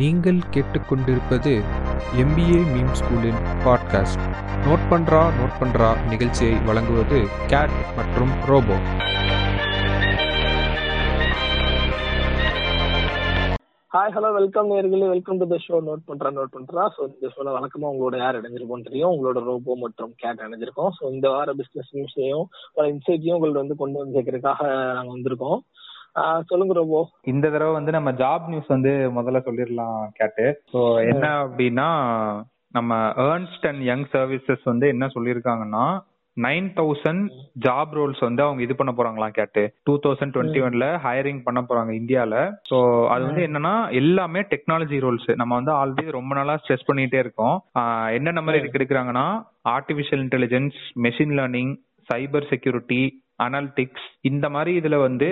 நீங்கள் கேட்டுக்கொண்டிருப்பது MBA meme ஸ்கூலின் பாட்காஸ்ட் நோட் பண்றா நோட் பண்றா நிகழ்ச்சியை வழங்குவது கேட் மற்றும் ரோபோ ஹாய் ஹலோ வெல்கம் நேர்களே welcome to the show note பண்றா நோட் பண்றா. ஸோ இந்த ஷோல வழக்கமா உங்களோட யார் இணைஞ்சிருக்கோம் தெரியும். உங்களோட ரோபோ மற்றும் கேட் இணைஞ்சிருக்கோம். ஸோ இந்த வார பிசினஸ் நியூஸையும் பல இன்சைட்டையும் உங்களோட வந்து கொண்டு வந்து சேர்க்கறதுக்காக நாங்கள் வந்திருக்கோம். சொல்லுங்க ரோபோ இந்த தடவை வந்து நம்ம ஜாப் நியூஸ் வந்து முதல்ல சொல்லிடலாம் கேட்டு. ஸோ என்ன அப்படின்னா நம்ம ஏர்ன்ஸ்ட் அண்ட் யங் சர்வீசஸ் வந்து என்ன சொல்லியிருக்காங்கன்னா நைன் தௌசண்ட் ஜாப் ரோல்ஸ் வந்து அவங்க இது பண்ண போறாங்களாம் கேட்டு. டூ தௌசண்ட் டுவெண்ட்டி ஒன்ல ஹையரிங் பண்ண போறாங்க இந்தியால. ஸோ அது வந்து என்னன்னா எல்லாமே டெக்னாலஜி ரோல்ஸ் நம்ம வந்து ஆல்ரெடி ரொம்ப நாளா ஸ்ட்ரெஸ் பண்ணிட்டே இருக்கோம். என்னென்ன மாதிரி எடுக்கிறாங்கன்னா artificial intelligence machine learning cyber security analytics இந்த மாதிரி இதுல வந்து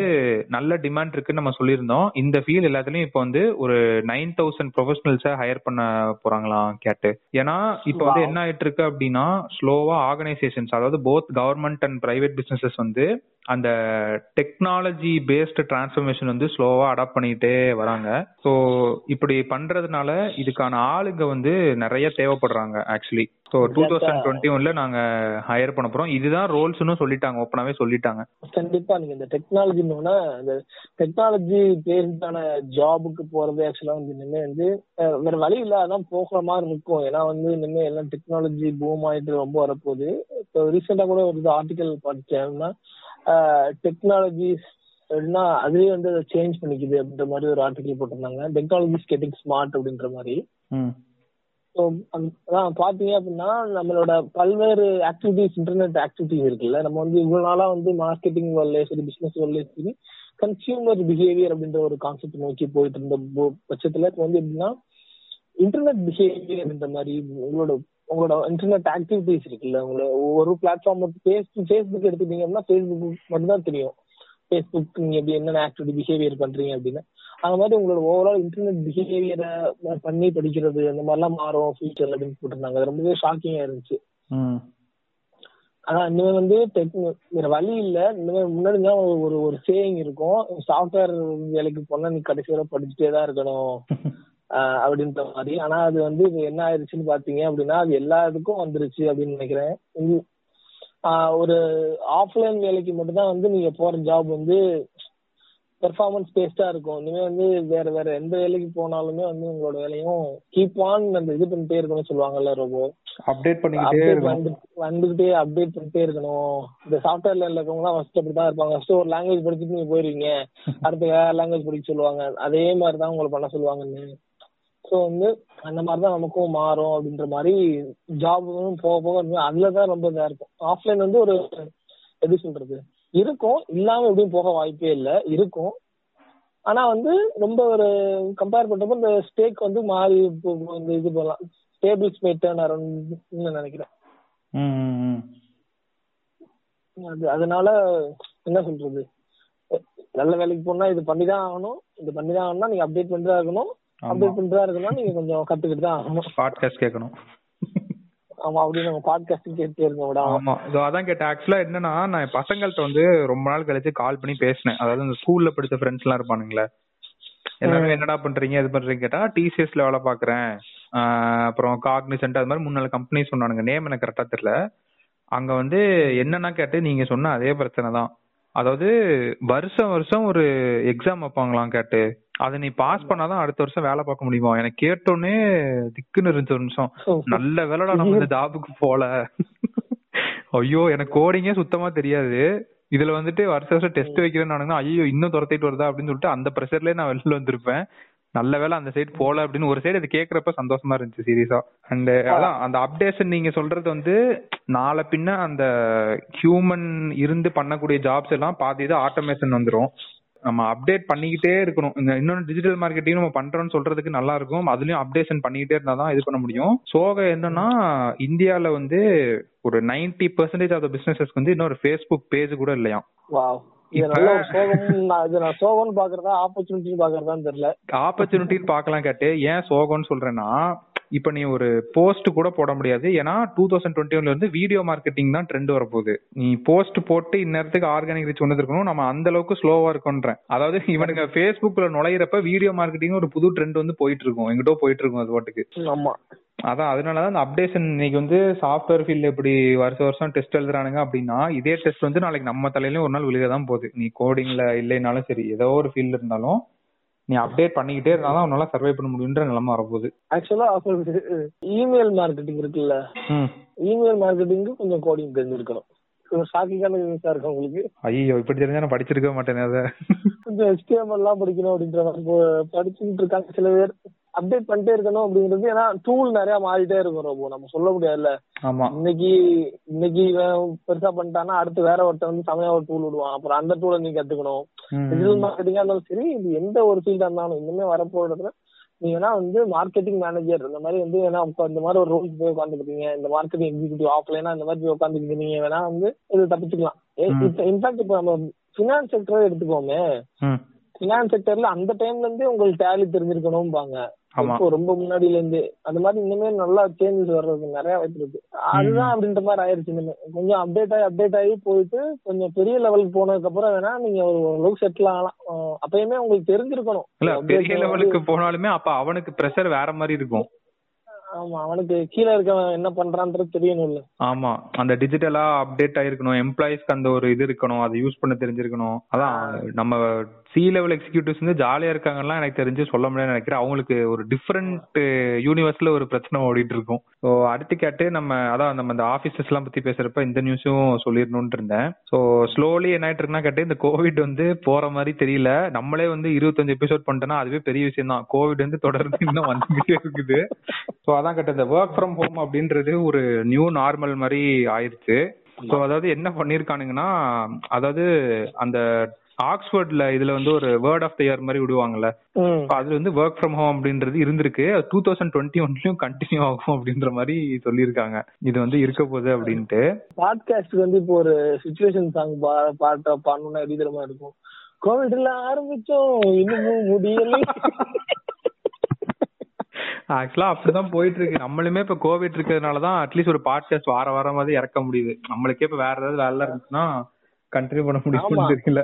நல்ல டிமாண்ட் இருக்குன்னு நம்ம சொல்லியிருந்தோம். இந்த ஃபீல்ட் எல்லாத்துலயும் இப்போ வந்து ஒரு நைன் தௌசண்ட் ப்ரொஃபஷனல்ஸை ஹையர் பண்ண போறாங்களாம் கேட்டு. ஏன்னா இப்போ வந்து. என்ன ஆயிட்டு இருக்கு அப்படின்னா ஸ்லோவா ஆர்கனைசேஷன்ஸ் அதாவது both government and private businesses வந்து அந்த டெக்னாலஜி பேஸ்டு டிரான்ஸ்ஃபர்மேஷன் வந்து ஸ்லோவா அடாப்ட் பண்ணிக்கிட்டே வராங்க. ஸோ இப்படி பண்றதுனால இதுக்கான ஆளுங்க வந்து நிறைய தேவைப்படுறாங்க actually so two thousand twenty ஒன்ல நாங்க ஹையர் பண்ண போறோம். இதுதான் ரோல்ஸ்னு சொல்லிட்டாங்க ஓப்பனாவே சொல்லிட்டாங்க. கண்டிப்பா நீங்க இந்த டெக்னாலஜினோட இந்த டெக்னாலஜி பேஸ்டான ஜாபுக்கு போறது ஆக்சுவலா வந்து இனிமே வந்து வேற வழி இல்ல அதான் போகிற மாதிரி இருக்கும். ஏன்னா வந்து இனிமே எல்லாம் டெக்னாலஜி பூம் ஆயிட்டு ரொம்ப வரப்போகுது. இப்போ ரீசெண்டா கூட ஒரு ஆர்டிக்கல் படிச்சேன்னா டெக்னாலஜிஸ் அப்படின்னா அதுவே வந்து அதை சேஞ்ச் பண்ணிக்குது அப்படின்ற மாதிரி ஒரு ஆர்டிக்கல் போட்டிருந்தாங்க. டெக்னாலஜிஸ் கெட்டிங் ஸ்மார்ட் அப்படின்ற மாதிரி. ஸோ அதான் பாத்தீங்க அப்படின்னா நம்மளோட பல்வேறு ஆக்டிவிட்டிஸ் இன்டர்நெட் ஆக்டிவிட்டிஸ் இருக்குல்ல நம்ம வந்து இவ்வளவு நாளா வந்து மார்க்கெட்டிங் வரலையே சரி பிசினஸ் வரலையே சரி கன்சியூமர் பிஹேவியர் அப்படின்ற ஒரு கான்செப்ட் நோக்கி போயிட்டு இருந்த போ- பட்சத்துல இப்போ வந்து எப்படின்னா இன்டர்நெட் பிஹேவியர் அப்படின்ற மாதிரி உங்களோட உங்களோட இன்டர்நெட் ஆக்டிவிட்டிஸ் இருக்குல்ல உங்களோட ஒரு பிளாட்ஃபார்ம் ஃபேஸ் ஃபேஸ்புக் எடுத்துட்டீங்க அப்படின்னா ஃபேஸ்புக் மட்டும்தான் தெரியும். ஃபேஸ்புக் நீங்க எப்படி என்னென்ன ஆக்டிவிட்டி பிஹேவியர் பண்றீங்க அப்படின்னு அந்த மாதிரி உங்களோட ஓவரால் இன்டர்நெட் பிஹேவியரை பண்ணி படிக்கிறது அந்த மாதிரிலாம் மாறும் ஃபியூச்சர்ல அப்படின்னு போட்டிருந்தாங்க. அது ரொம்பவே ஷாக்கிங்கா இருந்துச்சு. ஆனா இனிமே வந்து டெக் வேற வழி இல்ல. இனிமே முன்னாடி தான் ஒரு ஒரு சேயிங் இருக்கும். சாஃப்ட்வேர் வேலைக்கு போனா நீ கடைசி வரை படிச்சுட்டே தான் இருக்கணும். அப்படின்ற மாதிரி. ஆனா அது வந்து இது என்ன ஆயிருச்சுன்னு பாத்தீங்க அப்படின்னா அது எல்லா இதுக்கும் வந்துருச்சு அப்படின்னு நினைக்கிறேன். ஒரு ஆஃப்லைன் வேலைக்கு மட்டும் தான் வந்து நீங்க போற ஜாப் வந்து பெர்ஃபார்மன்ஸ் பேஸ்டா இருக்கும். இனிமே வந்து வேற வேற எந்த வேலைக்கு போனாலுமே வந்து உங்களோட வேலையும் கீப் ஆன் அந்த இது பண்ணிட்டே இருக்கணும்னு சொல்லுவாங்கல்ல ரொம்ப அப்டேட் பண்ணிக்கிட்டே இருக்கணும். வந்து வந்துகிட்டே அப்டேட் பண்ணிட்டே இருக்கணும். இந்த சாஃப்ட்வேர்ல இருக்கவங்க எல்லாம் ஃபர்ஸ்ட் அப்படிதான் இருப்பாங்க. ஃபர்ஸ்ட் ஒரு லாங்குவேஜ் படிச்சுட்டு நீங்க போயிருவீங்க. அடுத்து வேற லாங்குவேஜ் படிக்க சொல்லுவாங்க. அதே மாதிரி தான் உங்களை பண்ண சொல்லுவாங்கன்னு. ஸோ வந்து அந்த மாதிரி தான் நமக்கும் மாறும் அப்படின்ற மாதிரி ஜாபும் போக போக அதுல தான் ரொம்ப இதா இருக்கும். ஆஃப்லைன் வந்து ஒரு எப்படி சொல்றது? இருக்கும். இல்லாம எப்படியும் போக வாய்ப்பே இல்லை. இருக்கும். ஆனா வந்து ரொம்ப ஒரு கம்பேர் பண்றப்போ இந்த ஸ்டேக் வந்து மாறி இந்த இது போகலாம் டேபிள்ஸ் மேட் டேர்ன் நினைக்கிறேன். ம், ம். அது அதனால என்ன சொல்றது? நல்ல வேலைக்கு போனா இது பண்ணிதான் ஆகணும். இது பண்ணிதான் ஆகணும்னா நீங்க அப்டேட் பண்ணிதான் இருக்கணும் ஆமா. அப்டேட் பண்ணிதான் இருக்கணும் நீங்க கொஞ்சம் கத்துக்கிட்டு தான் ஆகணும். பாட்காஸ்ட் கேட்கணும். ஆமா அப்படின்னு நம்ம பாட்காஸ்ட் கேட்டே இருக்கோம் விடாம ஆமா. இதோ அதான் கேட்டேன். ஆக்சுவலா என்னன்னா நான் பசங்கள்ட்ட வந்து ரொம்ப நாள் கழிச்சு கால் பண்ணி பேசினேன். அதாவது இந்த ஸ்கூல்ல படிச்ச ஃப்ரெண்ட்ஸ் எல்லாம் இருப்பானுங்களே. எல்லாரும் என்னடா பண்றீங்க இது பண்றீங்க கேட்டா டிசிஎஸ்ல வேலை பாக்குறேன் அப்புறம் காக்னிசென்ட் அது மாதிரி மூணு நாலு கம்பெனி சொன்னானுங்க. நேம் எனக்கு கரெக்டா தெரியல. அங்க வந்து என்னன்னா கேட்டு நீங்க சொன்ன அதே பிரச்சனை தான். அதாவது வருஷம் வருஷம் ஒரு எக்ஸாம் வைப்பாங்களாம் கேட்டு. அதை நீ பாஸ் பண்ணாதான் அடுத்த வருஷம் வேலை பார்க்க முடியுமா? எனக்கு கேட்டோன்னே திக்குன்னு இருந்துச்சு ஒரு நிமிஷம். நல்ல வேலைடா நம்ம இந்த ஜாபுக்கு போல. ஐயோ எனக்கு கோடிங்கே சுத்தமா தெரியாது. இதுல வந்துட்டு வருஷ வருஷம் டெஸ்ட் வைக்கிறேன்னு ஐயோ இன்னும் துரத்திட்டு வருதா அப்படின்னு சொல்லிட்டு அந்த ப்ரெஷர்லயே நான் வெளில வந்திருப்பேன். நல்ல வேலை அந்த சைடு போல அப்படின்னு ஒரு சைடு அது கேக்குறப்ப சந்தோஷமா இருந்துச்சு சீரியஸா அண்ட் அதான் அந்த அப்டேஷன் நீங்க சொல்றது வந்து நாளை பின்ன அந்த ஹியூமன் இருந்து பண்ணக்கூடிய ஜாப்ஸ் எல்லாம் பாதி இது ஆட்டோமேஷன் வந்துரும். நம்ம அப்டேட் பண்ணிக்கிட்டே இருக்கணும். இந்த இன்னொன்று டிஜிட்டல் மார்க்கெட்டிங் நம்ம பண்றோம்னு சொல்றதுக்கு நல்லா இருக்கும் அதுலயும் அப்டேஷன் பண்ணிக்கிட்டே இருந்தா தான் இது பண்ண முடியும். சோக என்னன்னா இந்தியால வந்து ஒரு 90% பர்சன்டேஜ் ஆஃப் த பிசினஸஸ்க்கு வந்து இன்னொரு ஃபேஸ்புக் பேஜ் கூட தெரியல. ஆப்பர்ச்சுனிட்டின்னு பார்க்கலாம் கேட்டு. ஏன் சோகம்னு சொல்றேன்னா இப்ப நீ ஒரு போஸ்ட் கூட போட முடியாது. ஏன்னா டூ தௌசண்ட் டுவெண்ட்டி ஒன்ல இருந்து வீடியோ மார்க்கெட்டிங் தான் ட்ரெண்ட் வரப்போகுது. நீ போஸ்ட் போட்டு இந்நேரத்துக்கு ஆர்கானிக் ரீச் ஒன்று இருக்கணும் நம்ம அந்த அளவுக்கு ஸ்லோவா இருக்கோன்றேன் அதாவது இவனுங்க ஃபேஸ்புக்ல நுழையிறப்ப வீடியோ மார்க்கெட்டிங் ஒரு புது ட்ரெண்ட் வந்து போயிட்டு இருக்கும் எங்கிட்ட போயிட்டு இருக்கும் அது பாட்டுக்கு. ஆமா. அதான் அதனாலதான் அந்த அப்டேஷன் இன்னைக்கு வந்து சாஃப்ட்வேர் ஃபீல்ட் எப்படி வருஷம் வருஷம் டெஸ்ட் எழுதுறானுங்க அப்படின்னா இதே டெஸ்ட் வந்து நாளைக்கு நம்ம தலையிலயும் ஒரு நாள் விழுக தான் போகுது. நீ கோடிங்ல இல்லைனாலும் சரி ஏதோ ஒரு ஃபீல்ட் இருந்தாலும் நீ அப்டேட் பண்ணிக்கிட்டே இருந்தாலும் உன்னால சர்வை பண்ண முடியுன்ற நிலைமை வரப்போகுது. ஆக்சுவலா இமெயில் மார்க்கெட்டிங் இருக்குல்ல? இமெயில் மார்க்கெட்டிங்க்கு கொஞ்சம் கோடிங் தெரிஞ்சிருக்கணும். ஷாக்கிங்கான நியூஸா இருக்கு உங்களுக்கு. ஐயோ இப்படி தெரிஞ்சா நான் படிச்சிருக்க மாட்டேனே அதை. கொஞ்சம் HTML எல்லாம் படிக்கணும் அப்படின்ற மாதிரி படிச்சுட்டு இருக்காங்க சில பேர். அப்டேட் பண்ணிட்டே இருக்கணும் அப்படிங்கிறது ஏன்னா டூல் நிறைய மாறிட்டே இருக்கும் ரொம்ப நம்ம சொல்ல முடியாதுல்ல. இன்னைக்கு இன்னைக்கு பெருசா பண்ணிட்டான்னா அடுத்து வேற ஒருத்தன் வந்து செமையா ஒரு டூல் விடுவான். அப்புறம் அந்த டூலை நீ கத்துக்கணும். டிஜிட்டல் மார்க்கெட்டிங்கா இருந்தாலும் சரி இது எந்த ஒரு ஃபீல்டா இருந்தாலும் இனிமே வரப்போறதுல நீங்க வேணா வந்து மார்க்கெட்டிங் மேனேஜர் இந்த மாதிரி வந்து வேணா இந்த மாதிரி ஒரு ரோல் போய் உட்காந்துருக்கீங்க இந்த மார்க்கெட்டிங் எக்ஸிக்யூட்டிவ் ஆஃப்லைனா இந்த மாதிரி போய் உட்காந்துருக்கீங்க வேணா வந்து இது தப்பிச்சுக்கலாம். இன்ஃபேக்ட் இப்போ நம்ம ஃபினான்ஸ் செக்டரே எடுத்துக்கோமே. ம். ஃபினான்ஸ் செக்டர்ல அந்த டைம்ல இருந்தே உங்களுக்கு டேலி தெரிஞ்சிருக்கணும்பாங்க. இப்போ ரொம்ப முன்னாடில இருந்து அந்த மாதிரி இனிமே நல்லா சேஞ்சஸ் வர்றது நிறைய வாய்ப்பு இருக்கு. அதுதான் அப்படின்ற மாதிரி ஆயிருச்சு இனிமே. கொஞ்சம் அப்டேட் ஆகி அப்டேட் ஆகி போயிட்டு கொஞ்சம் பெரிய லெவலுக்கு போனதுக்கு அப்புறம் வேணா நீங்க ஒரு அளவுக்கு செட்டில் ஆகலாம். அப்பயுமே உங்களுக்கு தெரிஞ்சிருக்கணும். இல்ல பெரிய லெவலுக்கு போனாலுமே அப்ப அவனுக்கு பிரஷர் வேற மாதிரி இருக்கும். ஆமா அவனுக்கு கீழே இருக்கவன் என்ன பண்றான்றது தெரியணும் இல்ல ஆமா அந்த டிஜிட்டலா அப்டேட் ஆயிருக்கணும். எம்ப்ளாயிஸ்க்கு அந்த ஒரு இது இருக்கணும். அதை யூஸ் பண்ண தெரிஞ்சிருக்கணும். அதான் நம்ம சி லெவல் எக்ஸிக்யூட்டிவ்ஸ் வந்து ஜாலியா இருக்காங்கலாம் எனக்கு தெரிஞ்சு சொல்ல முடியாதுன்னு நினைக்கிறேன். அவங்களுக்கு ஒரு டிஃப்ரெண்ட் யூனிவர்ஸ்ல ஒரு பிரச்சனை ஓடிட்டு இருக்கும். ஸோ அடுத்து கேட்டு நம்ம அதான் நம்ம இந்த ஆபீசஸ் எல்லாம் பத்தி பேசுறப்ப இந்த நியூஸும் சொல்லிடணும்னு இருந்தேன். ஸோ ஸ்லோலி என்ன ஆயிட்டு இருக்குன்னா கேட்டு இந்த கோவிட் வந்து போற மாதிரி தெரியல. நம்மளே வந்து இருபத்தஞ்சு எபிசோட் பண்ணிட்டோம்னா அதுவே பெரிய விஷயம் தான் கோவிட் வந்து தொடர்ந்து இன்னும் வந்துகிட்டே இருக்குது. ஸோ அதான் கேட்ட இந்த ஒர்க் ஃப்ரம் ஹோம் அப்படின்றது ஒரு நியூ நார்மல் மாதிரி ஆயிருச்சு ஸோ அதாவது என்ன பண்ணிருக்கானுங்கன்னா அதாவது அந்த ஆக்ஸ்போர்ட்ல இதுல வந்து ஒரு வேர்ட் ஆஃப் த இயர் மாதிரி விடுவாங்கல்ல. அதுல வந்து ஒர்க் ஃப்ரம் ஹோம் அப்படின்றது இருந்திருக்கு. டூ தௌசண்ட் டுவெண்ட்டி ஒன்லயும் கண்டினியூ ஆகும் அப்படின்ற மாதிரி சொல்லியிருக்காங்க. இது வந்து இருக்க போகுது அப்படின்ட்டு. பாட்காஸ்ட் வந்து இப்போ ஒரு சுச்சுவேஷன் சாங் பாட்ட பாடணும்னா தெரியுமா இருக்கும். கோவிட்ல ஆரம்பிச்சோம். இன்னமும் முடியலை. ஆக்சுவலா அப்படிதான் போயிட்டு இருக்கு நம்மளுமே இப்ப கோவிட் இருக்கிறதுனாலதான் அட்லீஸ்ட் ஒரு பாட்காஸ்ட் வார வாரமாவது இறக்க முடியுது. நம்மளுக்கே இப்ப வேற ஏதாவது வேலை இருந்துச்சுன்னா கண்டினியூ பண்ண. முடியும்னு தெரியல.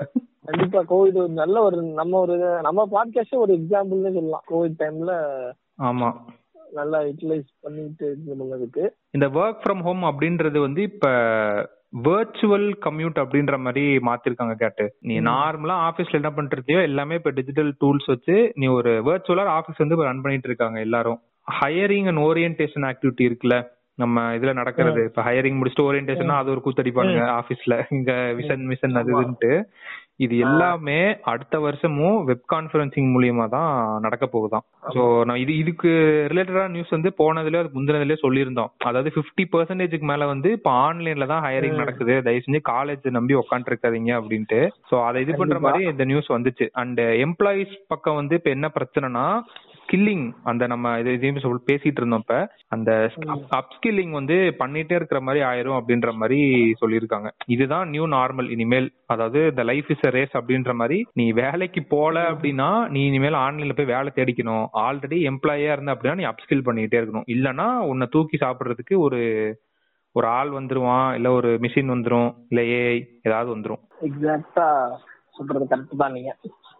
கண்டிப்பா கோவிட் ஒரு நல்ல ஒரு நம்ம ஒரு நம்ம பாட்காஸ்ட் ஒரு எக்ஸாம்பிள்னு சொல்லலாம். கோவிட் டைம்ல ஆமா. நல்லா யூட்டிலைஸ் பண்ணிட்டு இந்த ஒர்க் ஃப்ரம் ஹோம் அப்படின்றது வந்து இப்ப வெர்ச்சுவல் கம்யூட் அப்படின்ற மாதிரி மாத்திருக்காங்க கேட்டு. நீ நார்மலா ஆபீஸ்ல என்ன பண்றதையோ எல்லாமே இப்ப டிஜிட்டல் டூல்ஸ் வச்சு நீ ஒரு வெர்ச்சுவலா ஆபீஸ் வந்து ரன் பண்ணிட்டு இருக்காங்க எல்லாரும். ஹையரிங் அண்ட் ஓரியன்டேஷன் ஆக்டிவிட்டி இருக்குல்ல நம்ம இதுல நடக்கிறது. இப்ப ஹையரிங் முடிச்சுட்டு ஓரியன்டேஷன் அது ஒரு கூத்தடிப்பாங்க ஆபீஸ்ல இங்க விஷன் மிஷன் அது இதுன்ட்டு. இது எல்லாமே அடுத்த வருஷமும் வெப் கான்ஃபரன்சிங் மூலியமா தான் நடக்க போகுதாம் சோ நான் இது இதுக்கு ரிலேட்டடா நியூஸ் வந்து போனதுல அது முந்தினதுலயே சொல்லியிருந்தோம். அதாவது 50% பர்சன்டேஜுக்கு மேல வந்து இப்ப ஆன்லைன்ல தான் ஹையரிங் நடக்குது. தயவு செஞ்சு காலேஜ் நம்பி உட்காந்துட்டு இருக்காதீங்க அப்படின்ட்டு. சோ அதை இது பண்ற மாதிரி இந்த நியூஸ் வந்துச்சு. அண்ட் எம்ப்ளாயிஸ் பக்கம் வந்து இப்ப என்ன பிரச்சனைனா ஸ்கில்லிங் அந்த நம்ம இது இதையும் சொல் பேசிட்டு இருந்தோம் அந்த அப்ஸ்கில்லிங் வந்து பண்ணிட்டே இருக்கிற மாதிரி ஆயிரும் அப்படின்ற மாதிரி சொல்லியிருக்காங்க. இதுதான் நியூ நார்மல் இனிமேல் அதாவது இந்த லைஃப் இஸ் ரேஸ் அப்படின்ற மாதிரி நீ வேலைக்கு போல அப்படின்னா நீ இனிமேல் ஆன்லைன்ல போய் வேலை தேடிக்கணும். ஆல்ரெடி எம்ப்ளாயியா இருந்த அப்படின்னா நீ அப்ஸ்கில் பண்ணிட்டே இருக்கணும். இல்லனா உன்னை தூக்கி சாப்பிடுறதுக்கு ஒரு ஒரு ஆள் வந்துருவான் இல்ல ஒரு மிஷின் வந்துரும் இல்ல ஏஐ ஏதாவது வந்துரும். எக்ஸாக்டா சொல்றது கரெக்ட் தான் நீங்க.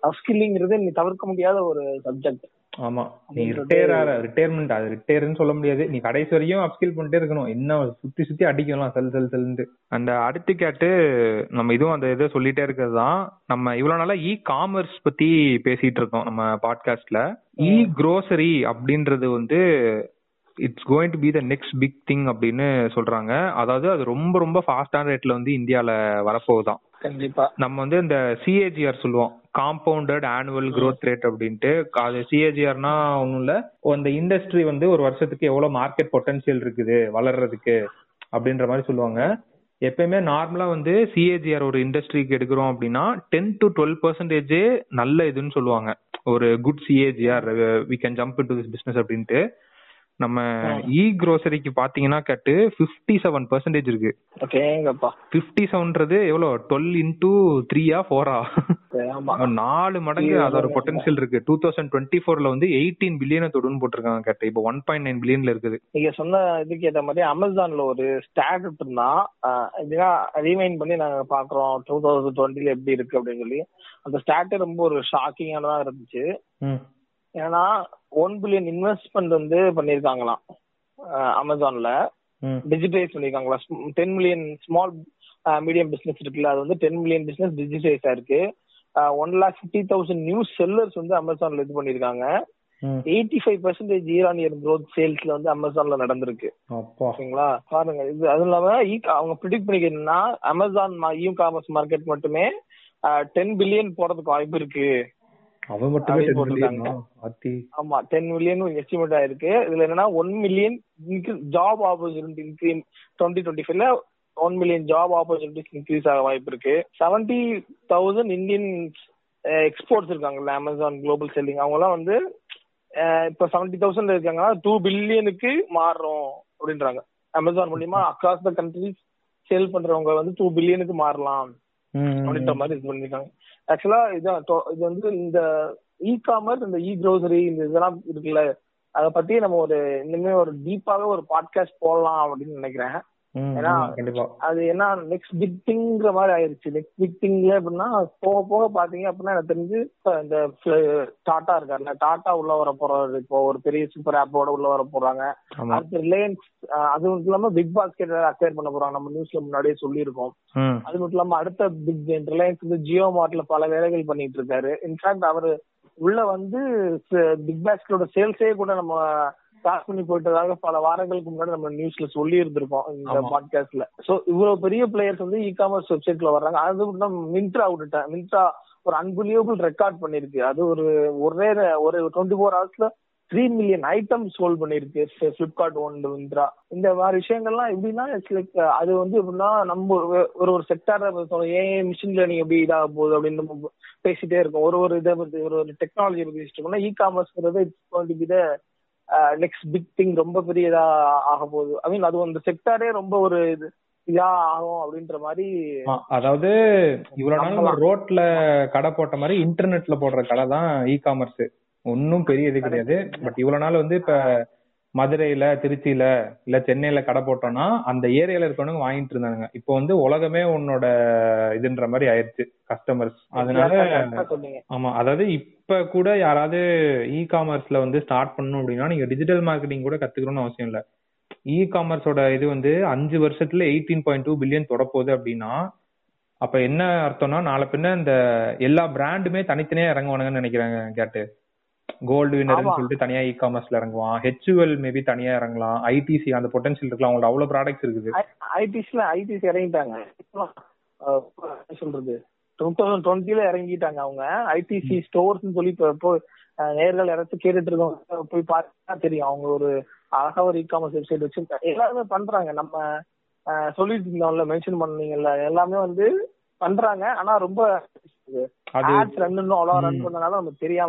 அப்ஸ்கில்லிங்கிறது நீ தவிர்க்க முடியாத ஒரு சப்ஜெக்ட் ஆமா. நீ ரிட்டையர் ஆற ரிட்டையர்மெண்ட் அது ரிட்டையர்னு சொல்ல முடியாது. நீ கடைசி வரையும் அப்ஸ்கில் பண்ணிட்டே இருக்கணும். என்ன சுத்தி சுத்தி அடிக்கலாம் செல் செல் செல்னு அந்த அடுத்து கேட்டு நம்ம இதுவும் அந்த இதை சொல்லிட்டே இருக்கிறது தான் நம்ம இவ்வளவு நாளா இ காமர்ஸ் பத்தி பேசிட்டு இருக்கோம் நம்ம பாட்காஸ்ட்ல இ grocery அப்படின்றது வந்து it's going to be the next big thing அப்படின்னு சொல்றாங்க. அதாவது அது ரொம்ப ரொம்ப ஃபாஸ்டான ரேட்ல வந்து இந்தியால வரப்போகுதாம் கண்டிப்பா. நம்ம வந்து இந்த சிஏஜிஆர் சொல்லுவோம். காம்பவுண்டட் ஆனுவல் growth ரேட் அப்படின்ட்டு அது சிஏஜிஆர்னா ஒன்றும் இல்ல. அந்த இண்டஸ்ட்ரி வந்து ஒரு வருஷத்துக்கு எவ்வளவு மார்க்கெட் பொட்டன்ஷியல் இருக்குது வளர்றதுக்கு அப்படின்ற மாதிரி சொல்லுவாங்க. எப்பயுமே நார்மலா வந்து சிஏஜிஆர் ஒரு இண்டஸ்ட்ரிக்கு எடுக்கிறோம் அப்படின்னா டென் டு டுவெல் பர்சன்டேஜே நல்ல இதுன்னு சொல்லுவாங்க. ஒரு good CAGR we can jump to this business அப்படின்ட்டு. நம்ம இ groceryக்கு பாத்தீங்கன்னா கேட்டு பிப்டி செவன் பர்சன்டேஜ் இருக்கு ஓகேங்கப்பா பிப்டி செவன்றது எவ்வளவு டுவெல் இன்டூ த்ரீயா ஃபோரா நாலு மடங்கு அதோட வந்து பொட்டன்ஷியல் இருக்கு. டூ தௌசண்ட் டுவெண்ட்டி ஃபோர்ல வந்து எயிட்டீன் பில்லியனை தொடுன்னு போட்டிருக்காங்க கேட்டு. இப்போ ஒன் பாயிண்ட் நைன் பில்லியன்ல இருக்குது. நீங்க சொன்ன இதுக்கு ஏத்த மாதிரி அமேசான்ல ஒரு ஸ்டாட் இருந்தா இதுனா ரீமைண்ட் பண்ணி நாங்க பாக்குறோம். டூ தௌசண்ட் டுவெண்ட்டில எப்படி இருக்கு அப்படின்னு சொல்லி. அந்த ஸ்டாட்டே ரொம்ப ஒரு ஷாக்கிங்கானதா இருந்துச்சு. ஏன்னா ஒன் பில்லியன் இன்வெஸ்ட்மெண்ட் வந்து பண்ணிருக்காங்களாம். அமேசான்ல digitise பண்ணிருக்காங்களா? Ten million small medium business இருக்குல்ல அது வந்து டென் மில்லியன் பிசினஸ் டிஜிட்டைஸா இருக்கு one lakh fifty thousand new sellers வந்து அமேசான்ல இது பண்ணிருக்காங்க. Eighty five percentage year on year growth சேல்ஸ்ல வந்து அமேசான்ல நடந்திருக்கு. ஓகேங்களா? பாருங்க இது அதுவும் இல்லாம e- அவங்க ப்ரிடிக்ட் பண்ணிக்கிறதுனா அமேசான் இ காமர்ஸ் மார்க்கெட் மட்டுமே டென் பில்லியன் போறதுக்கு வாய்ப்பு இருக்கு. அவன் மட்டுமே அப்படி 10 போட்டிருக்காங்க. ஆமா டென் மில்லியன் எஸ்டிமேட் ஆயிருக்கு. இதுல என்னன்னா one million job opportunity இன்க்ரீம் twenty twenty ஃபைவ்ல one million job opportunities increase ஆக வாய்ப்பு இருக்கு. செவன்டி தௌசண்ட் இந்தியன் எக்ஸ்போர்ட்ஸ் இருக்காங்கல்ல அமேசான் குளோபல் செல்லிங் அவங்க எல்லாம் வந்து அஹ், இப்ப செவன்டி தௌசண்ட் இருக்காங்கன்னா டூ பில்லியனுக்கு மாறுறோம் அப்படின்றாங்க. அமேசான் மூலியமா அக்ராஸ் த கண்ட்ரிஸ் சேல் பண்றவங்க வந்து டூ பில்லியனுக்கு மாறலாம் அப்படின்ற மாதிரி இது பண்ணிருக்காங்க. ஆக்சுவலா இதான் டோ- இது வந்து இந்த இ காமர்ஸ் இந்த இ க்ரோசரி இந்த இதெல்லாம் இருக்குல்ல. அதை பத்தி நம்ம ஒரு இனிமே ஒரு டீப்பாக ஒரு பாட்காஸ்ட் போடலாம் அப்படின்னு நினைக்கிறேன். ஏன்னா அது என்ன நெக்ஸ்ட் பிக் திங்கிற மாதிரி ஆயிருச்சு. நெக்ஸ்ட் பிக் திங்ல எப்படின்னா போக போக பாத்தீங்க அப்படின்னா எனக்கு தெரிஞ்சு இந்த டாடா இருக்காருல்ல டாடா உள்ள வர போறாரு. இப்போ ஒரு பெரிய சூப்பர் ஆப்போட உள்ள வர போறாங்க. அடுத்து ரிலையன்ஸ் அது மட்டும் இல்லாம பிக் பாஸ்கெட் அக்வயர் பண்ண போறாங்க. நம்ம நியூஸ்ல முன்னாடியே சொல்லியிருக்கோம். அது மட்டும் இல்லாம அடுத்த பிக் ரிலையன்ஸ் வந்து ஜியோ மார்ட்ல பல வேலைகள் பண்ணிட்டு இருக்காரு. இன்ஃபேக்ட் அவரு உள்ள வந்து பிக் பாஸ்கெட்டோட சேல்ஸே கூட நம்ம ஸ்டார்ட் பண்ணி போயிட்டதாக பல வாரங்களுக்கு முன்னாடி நம்ம நியூஸ்ல சொல்லி இருந்திருக்கோம் இந்த. பாட்காஸ்ட்ல சோ இவ்வளவு பெரிய பிளேயர்ஸ் வந்து இ காமர்ஸ் வெப்சைட்ல வர்றாங்க. அது மட்டும் மின்ட்ரா விட்டுட்டேன். மின்ட்ரா ஒரு அன்பிலியபிள் ரெக்கார்ட் பண்ணிருக்கு. அது ஒரு ஒரே ஒரு டுவெண்ட்டி ஃபோர் ஹவர்ஸ்ல த்ரீ மில்லியன் ஐட்டம் சோல்வ் பண்ணிருக்கு. பிளிப்கார்ட் ஒன் மின்ட்ரா இந்த மாதிரி விஷயங்கள்லாம் எப்படின்னா இட்ஸ் லைக் அது வந்து எப்படின்னா நம்ம ஒரு- ஒரு செக்டார ஏன் மிஷின் லேர்னிங் எப்படி இதாக போகுது அப்படின்னு நம்ம பேசிட்டே இருக்கோம். ஒரு ஒரு இதை பத்தி ஒரு ஒரு டெக்னாலஜி பத்தி பேசிட்டோம்னா இ காமர்ஸ்ங்கிறது இட்ஸ் நெக்ஸ்ட் பிக் திங் ரொம்ப பெரிய இதா ஆக போகுது. ஐ மீன் அது அந்த செக்டாரே ரொம்ப ஒரு இது இதா ஆகும் அப்படின்ற மாதிரி அதாவது இவ்வளவு நாள் நம்ம ரோட்ல கடை போட்ட மாதிரி இன்டர்நெட்ல போடுற கடை தான் இ காமர்ஸ் ஒன்னும் பெரிய இது கிடையாது. பட் இவ்வளவு நாள் வந்து இப்ப மதுரையில திருச்சியில இல்ல சென்னையில கடை போட்டோம்னா அந்த ஏரியால இருக்கவனுங்க வாங்கிட்டு இருந்தாங்க இப்போ வந்து உலகமே உன்னோட இதுன்ற மாதிரி ஆயிருச்சு கஸ்டமர்ஸ் அதனால ஆமா அதாவது இப்ப கூட யாராவது இ காமர்ஸ்ல வந்து ஸ்டார்ட் பண்ணணும் அப்படின்னா நீங்க டிஜிட்டல் மார்க்கெட்டிங் கூட கத்துக்கணும்னு அவசியம் இல்ல. இ காமர்ஸோட இது வந்து அஞ்சு வருஷத்துல எயிட்டீன் பாயிண்ட் டூ பில்லியன் தொடப்போகுது அப்படின்னா அப்ப என்ன அர்த்தம்னா நாளை பின்ன இந்த எல்லா பிராண்டுமே தனித்தனியா இறங்குவானுங்கன்னு நினைக்கிறாங்க கேட்டு. கோல்டு. வின்னர்னு சொல்லிட்டு தனியா இ காமர்ஸ்ல இறங்குவான் ஹெச்யூஎல் மேபி தனியா இறங்கலாம். ஐடிசி அந்த பொட்டன்ஷியல் இருக்கலாம் அவங்களோட அவ்வளவு ப்ராடக்ட்ஸ் இருக்குது. ஐடிஸ்ல ஐடிஸ் இறங்கிட்டாங்க. சொல்றது? டூ தௌசண்ட் டுவெண்ட்டில இறங்கிட்டாங்க அவங்க. ஐடிசி ஸ்டோர்ஸ் சொல்லி இப்போ நேர்கள் யாராச்சும் கேட்டுட்டு இருக்கோம் போய் பார்த்தா தெரியும். அவங்க ஒரு அழகா ஒரு இ காமர்ஸ் வெப்சைட் வச்சிருக்காங்க. எல்லாருமே பண்றாங்க. நம்ம சொல்லிட்டு இருந்தோம்ல மென்ஷன் பண்ணீங்கல்ல எல்லாமே வந்து பண்றாங்க. ஆனா ரொம்ப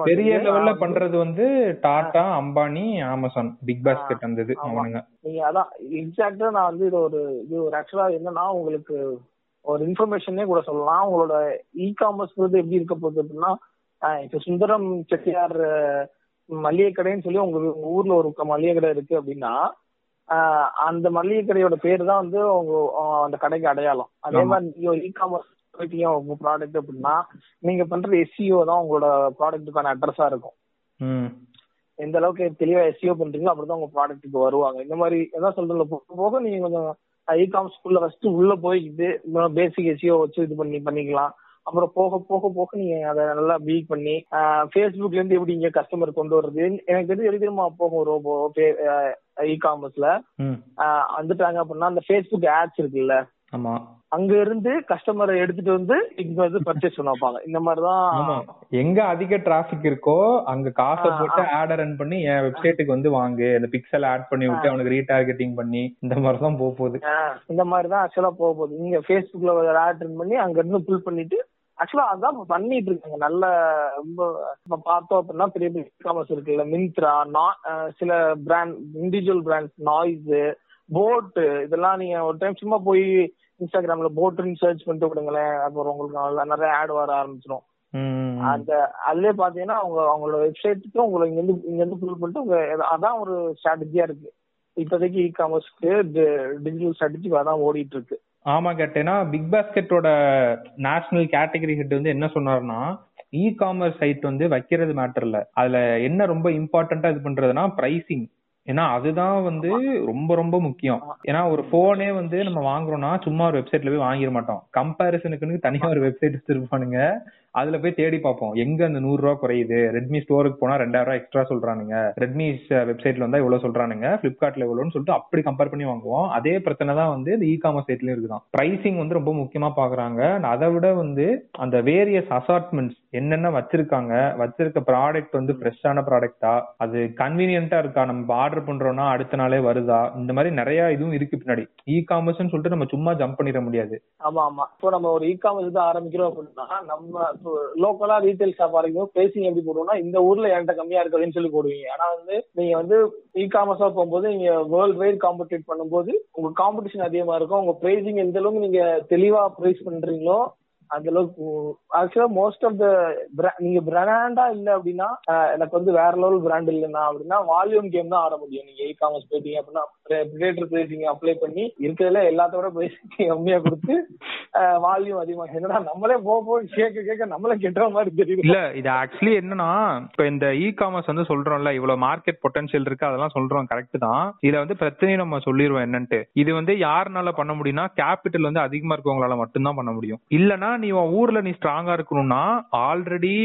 பெரிய. லெவல்ல பண்றது வந்து Tata Ambani Amazon big basket அந்த இது ஆமா. அவனுங்க. நீங்க அதான் எக்ஸாக்டா நான் வந்து இது ஒரு இது ஒரு ஆக்சுவலா என்னன்னா உங்களுக்கு ஒரு இன்ஃபர்மேஷனே கூட சொல்லலாம். உங்களோட இ காமர்ஸ் எப்படி இருக்க போகுது அப்படின்னா இப்ப சுந்தரம் செட்டியார் மளிகை கடைன்னு சொல்லி உங்க ஊர்ல ஒரு மளிகை கடை இருக்கு அப்படின்னா அந்த மளிகை கடையோட பேர் தான் வந்து உங்க அந்த கடைக்கு அடையாளம். அதே. மாதிரி இ காமர்ஸ் போயிட்டீங்க உங்க ப்ராடக்ட் அப்படின்னா நீங்க பண்ற எஸ்சிஓ தான் உங்களோட ப்ராடக்ட்டுக்கான அட்ரஸா இருக்கும். ம். எந்த அளவுக்கு தெளிவா எஸ்இஓ பண்றீங்களோ அப்படிதான் உங்க ப்ராடக்ட்டுக்கு வருவாங்க. இந்த மாதிரி எதாவது சொல்றதுல போக போக நீங்க கொஞ்சம் இ காமர்ஸ் குள்ள ஃபர்ஸ்ட் உள்ள போய்க்கிட்டு பேசிக் எஸ்இஓ வச்சு இது பண்ணி பண்ணிக்கலாம். அப்புறம் போக போக போக நீங்க அதை நல்லா பீட் பண்ணி ஃபேஸ்புக்ல இருந்து எப்படி இங்க கஸ்டமர் கொண்டு வர்றது? எனக்கு தெரிஞ்சு தெரியுமா போகும் ரோபோ இ காமர்ஸ்ல வந்துட்டாங்க அப்படின்னா அந்த ஃபேஸ்புக் ஆட்ஸ் இருக்குல்ல? ஆமா. அங்க இருந்து கஸ்டமரை எடுத்துட்டு வந்து இங்க வந்து பர்ச்சேஸ் பண்ண வைப்பாங்க. இந்த மாதிரிதான் எங்க அதிக டிராபிக் இருக்கோ அங்க காசை போட்டு ஆட ரன் பண்ணி என் வெப்சைட்டுக்கு வந்து வாங்கு. இந்த பிக்சல் ஆட் பண்ணி விட்டு அவனுக்கு ரீடார்கெட்டிங் பண்ணி இந்த மாதிரி தான் போக போகுது இந்த மாதிரி தான் ஆக்சுவலா போக போகுது நீங்க ஃபேஸ்புக்ல ஒரு ஆட் ரன் பண்ணி அங்க இருந்து புல் பண்ணிட்டு ஆக்சுவலா அதான் பண்ணிட்டு இருக்காங்க. நல்ல ரொம்ப இப்ப பார்த்தோம் அப்படின்னா பெரிய பெரிய காமர்ஸ் இருக்குல்ல. மிந்த்ரா சில brand individual brands noise boat இதெல்லாம் நீங்க ஒரு டைம் சும்மா போய் இன்ஸ்டாகிராம்ல போட்டுன்னு சர்ச் பண்ணிட்டு விடுங்களேன். அப்புறம் உங்களுக்கு நிறைய ஆட் வர ஆரம்பிச்சிடும். அந்த அதுலயே பாத்தீங்கன்னா அவங்க அவங்களோட வெப்சைட்டுக்கு உங்களை இங்க இருந்து இங்க இருந்து புல் பண்ணிட்டு உங்க அதான் ஒரு ஸ்ட்ராட்டஜியா இருக்கு. இப்போதைக்கு இ காமர்ஸ்க்கு டிஜிட்டல் ஸ்ட்ராட்டஜி அதான் ஓடிட்டு இருக்கு ஆமா கேட்டேன்னா பிக் பாஸ்கெட்டோட நேஷனல் கேட்டகரி ஹெட் வந்து என்ன சொன்னாருன்னா இ காமர்ஸ் சைட் வந்து வைக்கிறது மேட்டர் இல்ல. அதுல என்ன ரொம்ப இம்பார்ட்டன்டா இது பண்றதுன்னா பிரைசிங் ஏன்னா அதுதான் வந்து ரொம்ப ரொம்ப முக்கியம். ஏன்னா ஒரு போனே வந்து நம்ம வாங்குறோம்னா சும்மா ஒரு வெப்சைட்ல போய் வாங்கிட மாட்டோம். கம்பாரிசனுக்குன்னு தனியா ஒரு வெப்சைட் வச்சிருப்பானுங்க. அதுல போய் தேடி பார்ப்போம். எங்க அந்த நூறு ரூபா குறையுது? ரெட்மி ஸ்டோருக்கு போனா ரெண்டாயிரம் ரூபாய் எக்ஸ்ட்ரா சொல்றானுங்க. ரெட்மி வெப்சைட்ல வந்தா இவ்வளவு சொல்றானுங்க. பிளிப்கார்ட்ல இவ்வளவுன்னு சொல்லிட்டு அப்படி கம்பேர் பண்ணி வாங்குவோம். அதே பிரச்சனை தான் வந்து இந்த இ காமர்ஸ் சைட்லயும் இருக்குதான். பிரைசிங் வந்து ரொம்ப முக்கியமா பாக்குறாங்க. அதை விட வந்து அந்த வேரியஸ் அசார்ட்மெண்ட்ஸ் என்னென்ன வச்சிருக்காங்க வச்சிருக்க ப்ராடக்ட் வந்து ஃப்ரெஷ்ஷான ப்ராடக்டா அது கன்வீனியன்ட்டா இருக்கா? நம்ம ஆர்டர் பண்றோம்னா அடுத்த நாளே வருதா? இந்த மாதிரி நிறைய இதுவும் இருக்கு பின்னாடி. இ காமர்ஸ்னு சொல்லிட்டு நம்ம சும்மா ஜம்ப் பண்ணிட முடியாது. ஆமா ஆமா. இப்போ நம்ம ஒரு இ காமர்ஸ் தான் ஆரம்பிக்கிறோம் அப்படின்னா நம்ம லோக்கலா ரீட்டைல் ஷாப் ஆரம்பிக்கும் பிரைசிங் எப்படி போடுவோம்னா இந்த ஊர்ல என்கிட்ட கம்மியா இருக்கு அப்படின்னு சொல்லி போடுவீங்க. ஆனா வந்து நீங்க வந்து இ காமர்ஸா போகும்போது நீங்க வேர்ல்ட் வைட் காம்படிட் பண்ணும்போது உங்க காம்படிஷன் அதிகமா இருக்கும். உங்க பிரைசிங் எந்த அளவுக்கு நீங்க தெளிவா பிரைஸ் பண்றீங்களோ அந்த அளவுக்கு ஆக்சுவலா மோஸ்ட் ஆஃப் த நீங்க பிராண்டா இல்ல அப்படின்னா எனக்கு வந்து வேற லெவல் பிராண்ட் இல்லைன்னா அப்படின்னா வால்யூம் கேம் தான் ஆட முடியும். நீங்க இ காமர்ஸ் போயிட்டீங்க அப்படின்னா பிரிடேட்டர் பிரைசிங் அப்ளை பண்ணி இருக்கிறதுல எல்லாத்தோட பிரைசிங் கம்மியா கொடுத்து வால்யூம் அதிகமா என்னடா நம்மளே போக போக கேட்க கேட்க நம்மளே கெட்ட மாதிரி தெரியும் இல்ல இது ஆக்சுவலி என்னன்னா இப்ப இந்த இ காமர்ஸ் வந்து சொல்றோம்ல இவ்வளவு மார்க்கெட் பொட்டன்ஷியல் இருக்கு அதெல்லாம் சொல்றோம் கரெக்ட் தான். இதுல வந்து பிரச்சனையும் நம்ம சொல்லிடுவோம் என்னன்ட்டு. இது வந்து யாருனால பண்ண முடியும்னா கேபிட்டல் வந்து அதிகமா இருக்கவங்களால மட்டும்தான் பண்ண முடியும். இல்லனா நீ உன் ஊர்ல நீ ஸ்ட்ராங்கா இருக்கணும்னா ஆல்ரெடி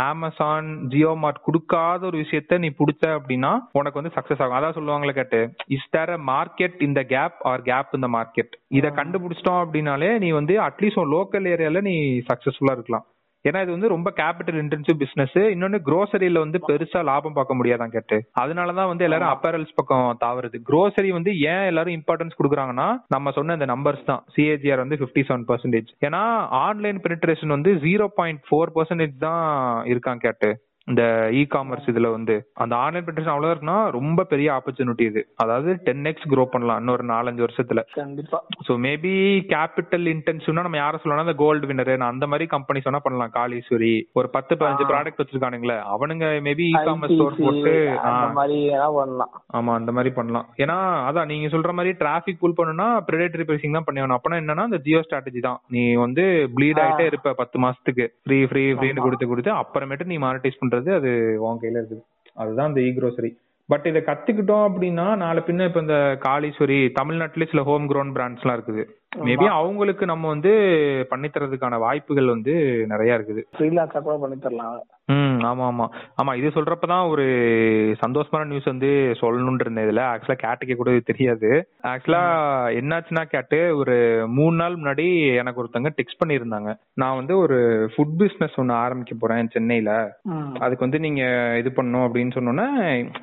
அமேசான் ஜியோ மார்ட் கொடுக்காத ஒரு விஷயத்த நீ புடிச்ச அப்படின்னா உனக்கு வந்து சக்சஸ் ஆகும். அதான் சொல்லுவாங்களே Kate is there a market இந்த கேப் ஆர் கேப் இந்த மார்க்கெட் இத கண்டுபிடிச்சிட்டோம் அப்படின்னாலே நீ வந்து அட்லீஸ்ட் உன் லோக்கல் ஏரியால நீ சக்சஸ்ஃபுல்லா இருக்கலாம். ஏன்னா இது வந்து ரொம்ப கேபிட்டல் இன்டென்சிவ் பிசினஸ் இன்னொன்னு groceryல வந்து பெருசா லாபம் பார்க்க முடியாதான் கேட்டு. அதனாலதான் வந்து எல்லாரும் அப்பரல்ஸ் பக்கம் தாவறது. Grocery வந்து ஏன் எல்லாரும் இம்பார்ட்டன்ஸ் கொடுக்குறாங்கன்னா நம்ம சொன்ன இந்த நம்பர்ஸ் தான். சிஏஜிஆர் வந்து 57% செவன் பர்சன்டேஜ் ஏன்னா ஆன்லைன் பெனிட்ரேஷன் வந்து ஜீரோ பாயிண்ட் ஃபோர் பர்சன்டேஜ் தான் இருக்கான் கேட்டு. இந்த இ காமர்ஸ் இதுல வந்து அந்த ஆன்லைன் பெனிட்ரேஷன் அவ்வளவு இருக்குன்னா ரொம்ப பெரிய ஆப்பர்ச்சுனிட்டி இது. அதாவது டென் எக்ஸ் க்ரோ பண்ணலாம் இன்னொரு நாலஞ்சு வருஷத்துல. கண்டிப்பா. சோ மேபி கேபிட்டல் இன்டென்சிவ்னா நம்ம யார சொல்லலாம் அந்த கோல்டு வினர் அந்த மாதிரி கம்பெனிஸ் வேணா பண்ணலாம். காளீஸ்வரி ஒரு பத்து பதினஞ்சு. ப்ராடக்ட் வச்சிருக்கானுங்களே அவனுங்க மேபி இ காமர்ஸ் ஸ்டோர் போட்டு பண்ணலாம். ஆமா அந்த மாதிரி பண்ணலாம். ஏன்னா அதான் நீங்க சொல்ற மாதிரி டிராபிக் புல் பண்ணனும்னா பிரெடேட்டரி பிரைசிங் தான் பண்ணி ஆகணும். அப்பனா என்னன்னா இந்த ஜியோ ஸ்ட்ராட்டஜி தான். நீ வந்து ப்ளீட். ஆயிட்டே இருப்ப பத்து மாசத்துக்கு. ஃப்ரீ ஃப்ரீ ஃப்ரீன்னு. கொடுத்து கொடுத்து அப்புறமேட்டு நீ மானிட்டைஸ் பண்றது அது உன் கையில இருக்குது. அதுதான் இந்த இ grocery பட் இதை கத்துக்கிட்டோம் அப்படின்னா நாளை பின்ன இப்ப இந்த காளீஸ்வரி தமிழ்நாட்டிலே சில ஹோம் grown பிராண்ட்ஸ் எல்லாம் இருக்குது. மேபி அவங்களுக்கு நம்ம வந்து பண்ணி தரதுக்கான வாய்ப்புகள் வந்து நிறைய இருக்குது. ஃப்ரீலான்ஸா கூட பண்ணி தரலாம். ம் ஆமா ஆமா. ஆமா இது சொல்றப்பதான் ஒரு சந்தோஷமான நியூஸ் வந்து சொல்லணும்னு இருந்தேன் இதுல. ஆக்சுவலா கேட்டுக்க கூட இது தெரியாது. ஆக்சுவலா என்னாச்சுன்னா கேட்டு ஒரு மூணு நாள் முன்னாடி எனக்கு ஒருத்தங்க டெக்ஸ்ட் பண்ணியிருந்தாங்க. நான் வந்து ஒரு ஃபுட் பிசினஸ் ஒன்னு ஆரம்பிக்க போறேன் சென்னையில. ம். அதுக்கு வந்து நீங்க இது பண்ணணும் அப்படின்னு சொன்னோன்னே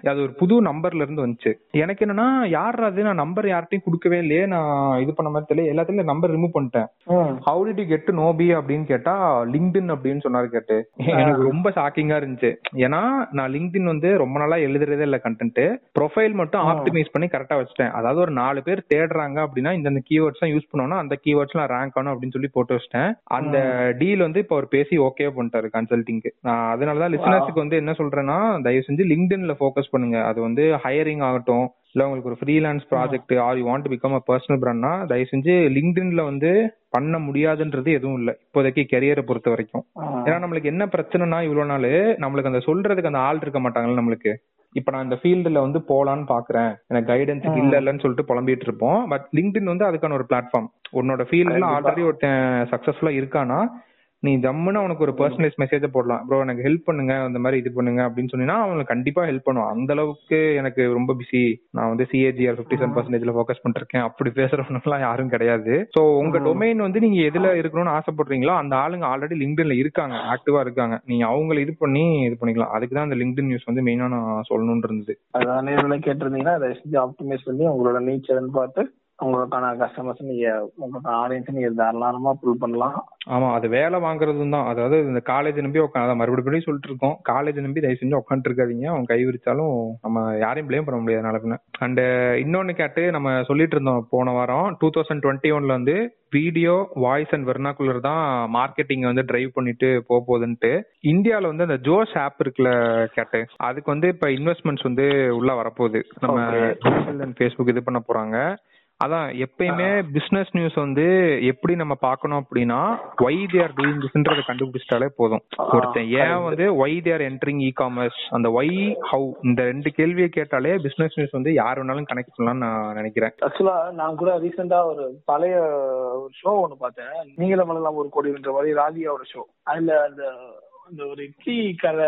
அது ஒரு புது நம்பர்ல இருந்து வந்துச்சு. எனக்கு என்னன்னா யார் அது நான் நம்பர் யார்ட்டையும் கொடுக்கவே இல்லையே. நான் இது பண்ண மாதிரி தெரியல. எல்லாத்துலயும் நம்பர் ரிமூவ் பண்ணிட்டேன். ம். ஹவு டிட் யூ கெட் நோபி அப்படின்னு கேட்டா லிங்க்டின் அப்படின்னு சொன்னாரு கேட்டு. எனக்கு ரொம்ப ஷாக்கிங்கா இருந்துச்சு. ஏன்னா நான் லிங்க்டின் வந்து ரொம்ப நாளா எழுதுறதே இல்ல கண்டென்ட் ப்ரொஃபைல் மட்டும் ஆப்டிமைஸ் பண்ணி கரெக்டா வச்சிட்டேன். அதாவது ஒரு நாலு பேர் தேடுறாங்க அப்படின்னா இந்த கீவேர்ட்ஸ் தான் யூஸ் பண்ணோம்னா அந்த கீவேர்ட்ஸ் நான் ரேங்க் ஆகணும் அப்படின்னு சொல்லி போட்டு வச்சிட்டேன். அந்த டீல் வந்து இப்போ அவர் பேசி ஓகே பண்ணிட்டாரு கன்சல்டிங்க்கு நான் அதனாலதான் லிசனர்ஸ்க்கு வந்து என்ன சொல்றேன்னா தயவு செஞ்சு லிங்க்டின்ல ஃபோக்கஸ் பண்ணுங்க. அது வந்து ஹையரிங் ஆகட்டும் இல்ல உங்களுக்கு ஒரு freelance project are you want become a personal பிராண்ட்னா தயவு செஞ்சு லிங்க்டின்ல வந்து பண்ண முடியாதுன்றது எதுவும் இல்ல. இப்போதைக்கு கெரியரை பொறுத்த வரைக்கும். ஏன்னா நம்மளுக்கு என்ன பிரச்சனைனா இவ்வளவு நாள் நம்மளுக்கு அந்த சொல்றதுக்கு அந்த ஆள் இருக்க மாட்டாங்கல்ல நம்மளுக்கு. இப்ப நான் இந்த ஃபீல்டுல வந்து போலான்னு பாக்குறேன். எனக்கு கைடன்ஸுக்கு இல்ல இல்லன்னு சொல்லிட்டு புலம்பிட்டு இருப்போம். பட் லிங்க்டின் வந்து அதுக்கான ஒரு பிளாட்ஃபார்ம் உன்னோட ஃபீல்ட்ல. ஆல்ரெடி ஒருத்தன் சக்சஸ்ஃபுல்லா இருக்கானா நீ ஜம்முன்னு அவனுக்கு ஒரு பர்சனலைஸ் மெசேஜ் போடலாம். ப்ரோ எனக்கு ஹெல்ப் பண்ணுங்க. அந்த மாதிரி இது பண்ணுங்க. அப்படின்னு சொன்னீங்கன்னா அவனுக்கு கண்டிப்பா ஹெல்ப் பண்ணுவான். அந்த அளவுக்கு எனக்கு ரொம்ப பிஸி நான் வந்து சிஏஜிஆர் பிப்டி செவன் பர்சன்டேஜ்ல ஃபோக்கஸ் பண்ணிருக்கேன். அப்படி பேசுறவனுக்குலாம் யாரும் கிடையாது. சோ உங்க டொமைன் வந்து நீங்க எதுல இருக்கணும்னு ஆசைப்படுறீங்களோ அந்த ஆளுங்க ஆல்ரெடி லிங்க்டின்ல இருக்காங்க. ஆக்டிவா இருக்காங்க. நீங்க அவங்கள இது பண்ணி இது பண்ணிக்கலாம். அதுக்கு தான் அந்த லிங்க்டின் நியூஸ் வந்து மெயினா நான் சொல்லணும்னு இருந்தது. அதான் கேட்டிருந்தீங்கன்னா அதை ஆப்டிமைஸ் பண்ணி உங்களோட நீச்சல் பார்த்து உங்களுக்கான கஸ்டமர்ஸ் நீங்க உங்களுக்கான ஆடியன்ஸ் நீங்க தாராளமா புல் பண்ணலாம். ஆமா அது வேலை வாங்குறதும் தான். அதாவது இந்த காலேஜ் நம்பி உட்காந்து மறுபடியும் சொல்லிட்டு இருக்கோம் காலேஜ் நம்பி தயவு செஞ்சு உட்காந்துட்டு இருக்காதீங்க அவங்க கை விரிச்சாலும் நம்ம யாரையும் ப்ளேம் பண்ண முடியாது நாளைக்குன்னு அண்ட் இன்னொன்னு கேட்டு நம்ம சொல்லிட்டு இருந்தோம் போன வாரம் டூ தௌசண்ட் டுவெண்ட்டி ஒன்ல வந்து வீடியோ வாய்ஸ் அண்ட் வெர்னாகுலர் தான் மார்க்கெட்டிங் வந்து டிரைவ் பண்ணிட்டு போக போகுதுன்ட்டு. இந்தியால வந்து அந்த ஜோஷ் ஆப் இருக்குல்ல கேட்டு. அதுக்கு வந்து இப்ப இன்வெஸ்ட்மெண்ட்ஸ் வந்து உள்ள வரப்போகுது. நம்ம கூகுள் அண்ட் ஃபேஸ்புக் இது பண்ண போறாங்க. அதான் எப்பயுமே பிசினஸ் நியூஸ் வந்து எப்படி நம்ம பார்க்கணும் அப்படின்னா ஒய் தே ஆர் டூயிங் திஸ்ன்றத கண்டுபிடிச்சிட்டாலே போதும். ஒருத்தன் ஏன் வந்து why they are entering e commerce அந்த ஒய் ஹவு இந்த ரெண்டு கேள்வியை கேட்டாலே பிசினஸ் நியூஸ் வந்து யார் வேணாலும் கனெக்ட் பண்ணலாம்னு நான் நினைக்கிறேன். ஆக்சுவலா நான் கூட ரீசெண்டா ஒரு பழைய ஒரு ஷோ ஒண்ணு பார்த்தேன். நீங்கள ஒரு கோடின்ற மாதிரி ராதிகாவோட ஷோ அதுல அந்த அந்த ஒரு இட்லி கடை